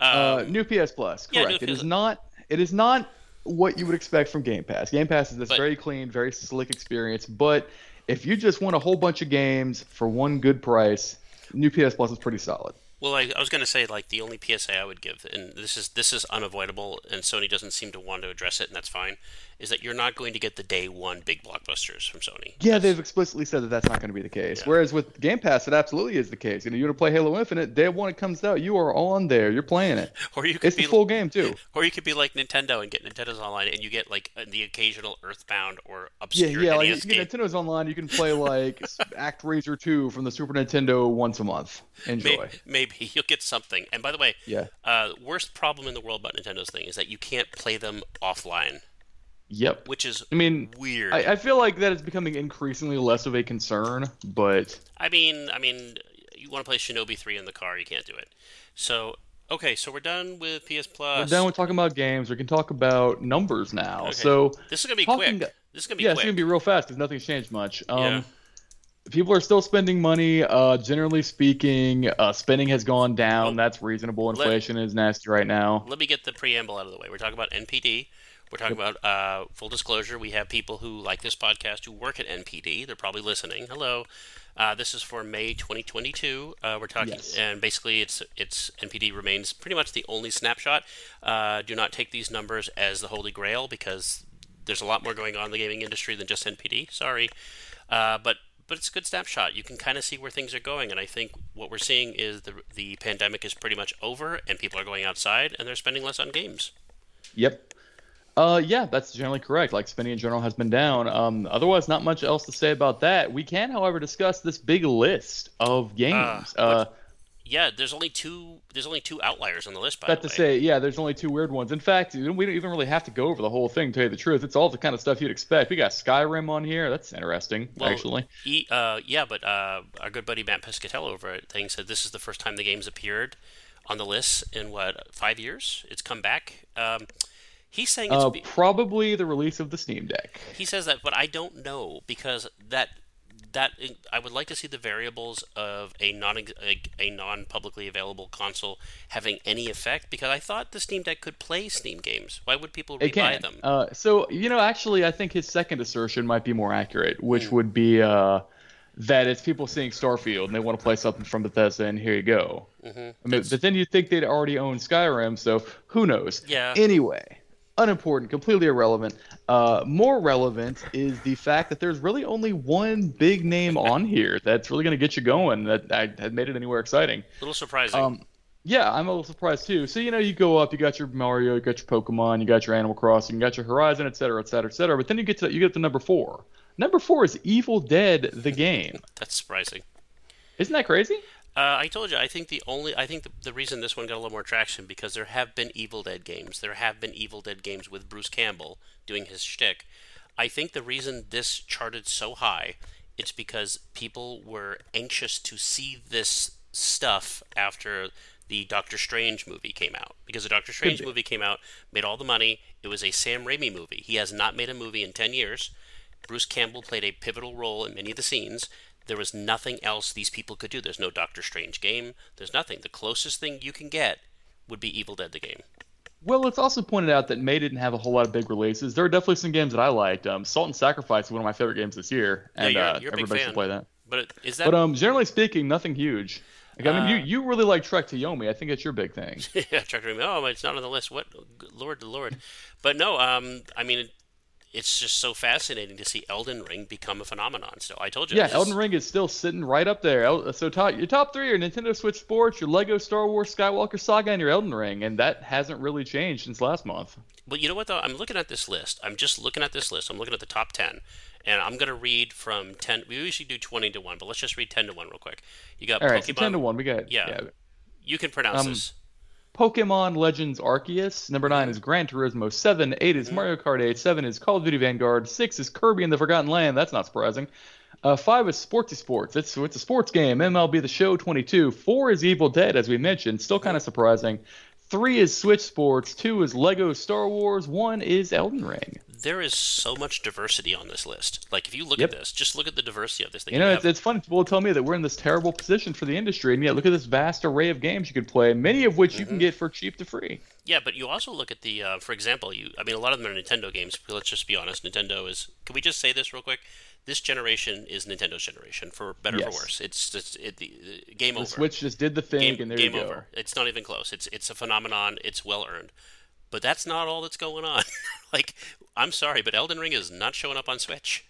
uh, Um, new PS Plus, correct. new it is not. It is not what you would expect from Game Pass. Game Pass is this But- very clean, very slick experience. But if you just want a whole bunch of games for one good price, new PS Plus is pretty solid. Well, I, I was going to say like the only PSA I would give, and this is this is unavoidable, and Sony doesn't seem to want to address it, and that's fine. Is that you're not going to get the day one big blockbusters from Sony? Yeah, they've explicitly said that that's not going to be the case. Yeah. Whereas with Game Pass, it absolutely is the case. You know, you want to play Halo Infinite, day one it comes out, you are on there, you're playing it. Or you could It's be the full game too. or you could be like Nintendo and get Nintendo's online, and you get like uh, the occasional Earthbound or Yeah, obscure yeah. Like NES you know, game. Nintendo's online, you can play like Act ActRaiser 2 from the Super Nintendo once a month. Enjoy. May- Maybe you'll get something. And by the way, Yeah. uh, worst problem in the world about Nintendo's thing is that you can't play them offline, Yep. which is I mean, weird. I, I feel like that is becoming increasingly less of a concern, but I mean, I mean, you want to play Shinobi 3 in the car, you can't do it. So, okay, so we're done with PS Plus. we're done with talking about games. We can talk about numbers now. Okay. So This is gonna be quick. This is gonna be yeah, it's gonna be real fast because nothing's changed much. Um, Yeah. People are still spending money. Uh, generally speaking, uh, spending has gone down. That's reasonable. Inflation is nasty right now. Let me get the preamble out of the way. We're talking about NPD. We're talking about uh, full disclosure. We have people who like this podcast who work at NPD. They're probably listening. Hello. Uh, this is for May 2022. Uh, we're talking, Yes. and basically, it's it's NPD remains pretty much the only snapshot. Uh, do not take these numbers as the holy grail because there's a lot more going on in the gaming industry than just NPD. Sorry, uh, but but it's a good snapshot. You can kind of see where things are going, and I think what we're seeing is the the pandemic is pretty much over, and people are going outside and they're spending less on games. Yep. Uh, yeah, that's generally correct. Like spending in general has been down. Um, otherwise, not much else to say about that. We can, however, discuss this big list of games. Uh, Uh, Yeah, there's only two. There's only two outliers on the list. By the to way. say, yeah, there's only two weird ones. In fact, we don't even really have to go over the whole thing. To tell you the truth, it's all the kind of stuff you'd expect. We got Skyrim on here. That's interesting, Well, actually. E, uh, yeah, but uh, our good buddy Mat Piscatella over at Thing said this is the first time the game's appeared on the list in what five years. It's come back. Um, he's saying it's. Uh, be- probably the release of the Steam Deck. he says that, but I don't know because that that I would like to see the variables of a non a, a non publicly available console having any effect because I thought the Steam Deck could play Steam games. Why would people It rebuy can. them? Uh, so you know, actually, I think his second assertion might be more accurate, which Hmm. would be uh, that it's people seeing Starfield and they want to play something from Bethesda, and here you go. Mhm. I mean, but then you'd think they'd already own Skyrim, so who knows? Yeah. Anyway, unimportant, completely irrelevant. Uh, more relevant is the fact that there's really only one big name on here that's really going to get you going. That I had made it anywhere exciting. A little surprising. Um, yeah, I'm a little surprised too. So you know, you go up, you got your Mario, you got your Pokemon, you got your Animal Crossing, you got your Horizon, et cetera, et cetera, et cetera. But then you get to you get to number four. Number four is Evil Dead, the game. That's surprising. Isn't that crazy? Uh, I told you. I think the only. I think the, the reason this one got a little more traction because there have been Evil Dead games. There have been Evil Dead games with Bruce Campbell doing his shtick. I think the reason this charted so high, it's because people were anxious to see this stuff after the Doctor Strange movie came out. Because the Doctor Strange movie came out, made all the money. It was a Sam Raimi movie. He has not made a movie in ten years. Bruce Campbell played a pivotal role in many of the scenes. There was nothing else these people could do. There's no Doctor Strange game. There's nothing. The closest thing you can get would be Evil Dead the game. Well, it's also pointed out that May didn't have a whole lot of big releases. There are definitely some games that I liked. Um, Salt and Sacrifice is one of my favorite games this year, Yeah, and you're- uh, you're a big everybody should play that. But it- is that But um, generally speaking, nothing huge. Like, I mean, Uh, you you really like Trek to Yomi. I think it's your big thing. yeah, Trek to Remake. Oh, it's not on the list. What? Lord, the Lord. But no, um, I mean, it's just so fascinating to see Elden Ring become a phenomenon. So I told you. Yeah, Elden Ring is still sitting right up there. So top, your top three are Nintendo Switch Sports, your Lego Star Wars Skywalker Saga, and your Elden Ring, and that hasn't really changed since last month. But you know what though? I'm looking at this list. I'm just looking at this list. I'm looking at the top ten, and I'm gonna read from ten. We usually do twenty to one, but let's just read ten to one real quick. You got All right, Pokemon. so ten to one, we got Yeah. You can pronounce Um, this. Pokemon Legends Arceus. Number nine is Gran Turismo. Seven, eight is Mario Kart 8. Seven is Call of Duty Vanguard. Six is Kirby and the Forgotten Land. That's not surprising. Uh, five is Sporty Sports. It's it's a sports game. MLB The Show 22. Four is Evil Dead, as we mentioned. Still kind of surprising. Three is Switch Sports. Two is Lego Star Wars. One is Elden Ring. There is so much diversity on this list. Like if you look Yep. at this, just look at the diversity of this thing. You know, have- it's, it's funny. People will tell me that we're in this terrible position for the industry, and yet look at this vast array of games you could play, many of which you Mm-hmm. can get for cheap to free. Yeah, but you also look at the, uh, for example, you. I mean, a lot of them are Nintendo games. Let's just be honest. Nintendo is. Can we just say this real quick? This generation is Nintendo's generation, for better or Yes. for worse. It's just it, the, the game The over. Switch just did the thing, game, and there game you go. over. It's not even close. It's it's a phenomenon. It's well earned. But that's not all that's going on. like, I'm sorry, but Elden Ring is not showing up on Switch.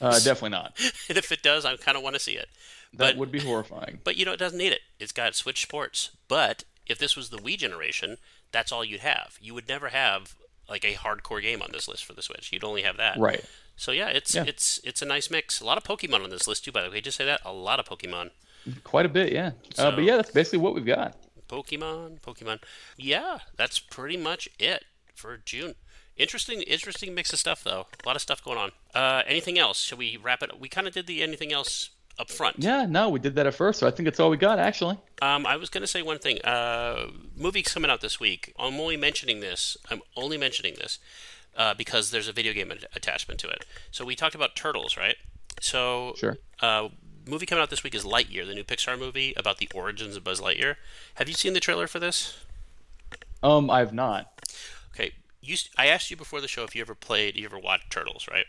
Uh, definitely not. and if it does, I kind of want to see it. That But would be horrifying. but you know, it doesn't need it. It's got Switch Sports. But if this was the Wii generation, that's all you'd have. You would never have like a hardcore game on this list for the Switch. You'd only have that. Right. So yeah, it's Yeah. it's it's a nice mix. A lot of Pokemon on this list too. By the way, just say that a lot of Pokemon. Quite a bit, yeah. So- uh, but yeah, that's basically what we've got. Pokemon, Pokemon. Yeah, that's pretty much it for June. Interesting, interesting mix of stuff though. A lot of stuff going on. Uh, anything else? Should we wrap it? We kind of did the anything else up front. Yeah, no, we did that at first, so I think that's all we got, actually. Um, I was going to say one thing. Uh, movies coming out this week. I'm only mentioning this. I'm only mentioning this uh, because there's a video game at- attachment to it. So we talked about Turtles, right? So Sure. uh, movie coming out this week is Lightyear, the new Pixar movie about the origins of Buzz Lightyear. Have you seen the trailer for this? Um, I have not. Okay, you. I asked you before the show if you ever played, you ever watched Turtles, right?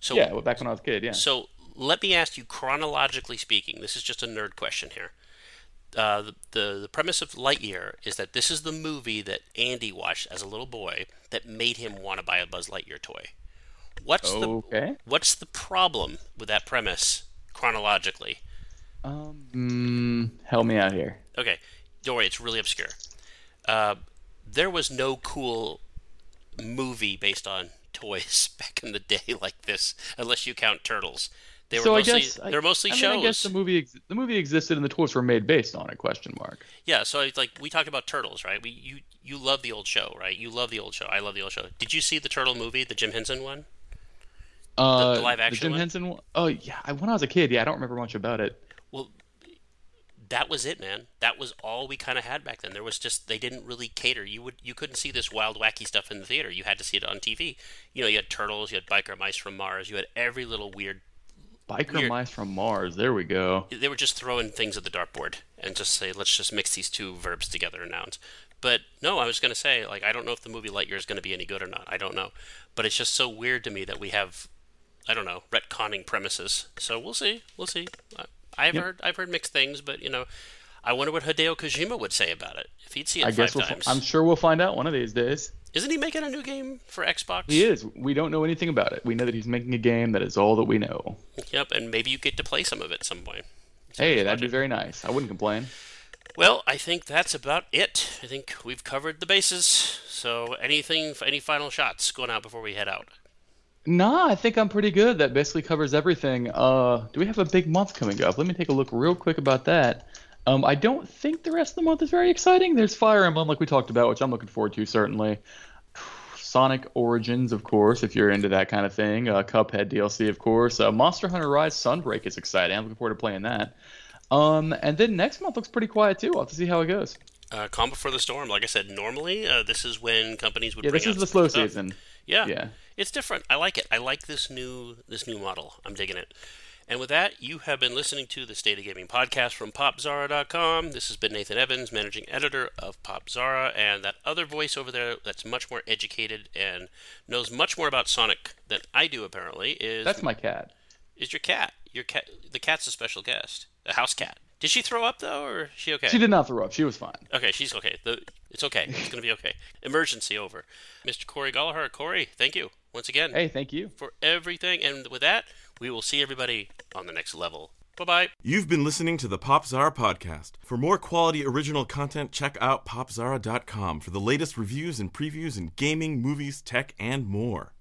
So Yeah, well, back when I was a kid, yeah. So let me ask you, chronologically speaking, this is just a nerd question here. Uh, the, the the premise of Lightyear is that this is the movie that Andy watched as a little boy that made him want to buy a Buzz Lightyear toy. What's Okay. the what's the problem with that premise chronologically? Um, mm, help me out here. Okay, don't worry, it's really obscure. Uh, there was no cool movie based on toys back in the day like this, unless you count Turtles. They were so mostly I guess they're mostly I mean, shows. I guess the movie ex- the movie existed and the toys were made based on it? Question mark. Yeah, so it's like we talked about turtles, right? We you you love the old show, right? You love the old show. I love the old show. Did you see the turtle movie, the Jim Henson one? Uh, the live action Jim one? Henson. one? Oh yeah, I, when I was a kid, yeah, I don't remember much about it. Well, that was it, man. That was all we kind of had back then. There was just they didn't really cater. You would you couldn't see this wild wacky stuff in the theater. You had to see it on TV. You know, you had turtles, you had biker mice from Mars, you had every little weird. Biker Weird. mice from Mars. There we go. They were just throwing things at the dartboard and just say, let's just mix these two verbs together and nouns. But no, I was going to say, like, I don't know if the movie Lightyear is going to be any good or not. I don't know. But it's just so weird to me that we have, I don't know, retconning premises. So we'll see. We'll see. I've Yep. heard I've heard mixed things, but you know, I wonder what Hideo Kojima would say about it if he'd see it I five guess we'll, times. I'm sure we'll find out one of these days. Isn't he making a new game for Xbox? He is. We don't know anything about it. We know that he's making a game. That is all that we know. Yep, and maybe you get to play some of it some point. Hey, that'd be very nice. I wouldn't complain. Well, I think that's about it. I think we've covered the bases. So, anything, any final shots going out before we head out? Nah, I think I'm pretty good. That basically covers everything. Uh, do we have a big month coming up? Let me take a look real quick about that. Um, I don't think the rest of the month is very exciting. There's Fire Emblem, like we talked about, which I'm looking forward to certainly. Sonic Origins, of course, if you're into that kind of thing. Uh, Cuphead DLC, of course. Uh, Monster Hunter Rise Sunbreak is exciting. I'm looking forward to playing that. Um, and then next month looks pretty quiet too. I'll have to see how it goes. Uh, Calm Before the Storm. Like I said, normally uh, this is when companies would Yeah, bring this is the slow stuff. season. Yeah. Yeah. It's different. I like it. I like this new this new model. I'm digging it. And with that, you have been listening to the State of Gaming podcast from PopZara.com. This has been Nathan Evans, managing editor of PopZara, and that other voice over there that's much more educated and knows much more about Sonic than I do. Apparently, is That's my cat. is your cat. Your cat. The cat's a special guest. A house cat. Did she throw up though, or is she okay? She did not throw up. She was fine. Okay, she's okay. The, it's okay. It's going to be okay. Emergency over. Mr. Corey Gallagher. Corey, thank you once again Hey, thank you. for everything. And with that, we will see everybody on the next level. Bye bye. You've been listening to the Popzara podcast. For more quality original content, check out popzara.com for the latest reviews and previews in gaming, movies, tech, and more.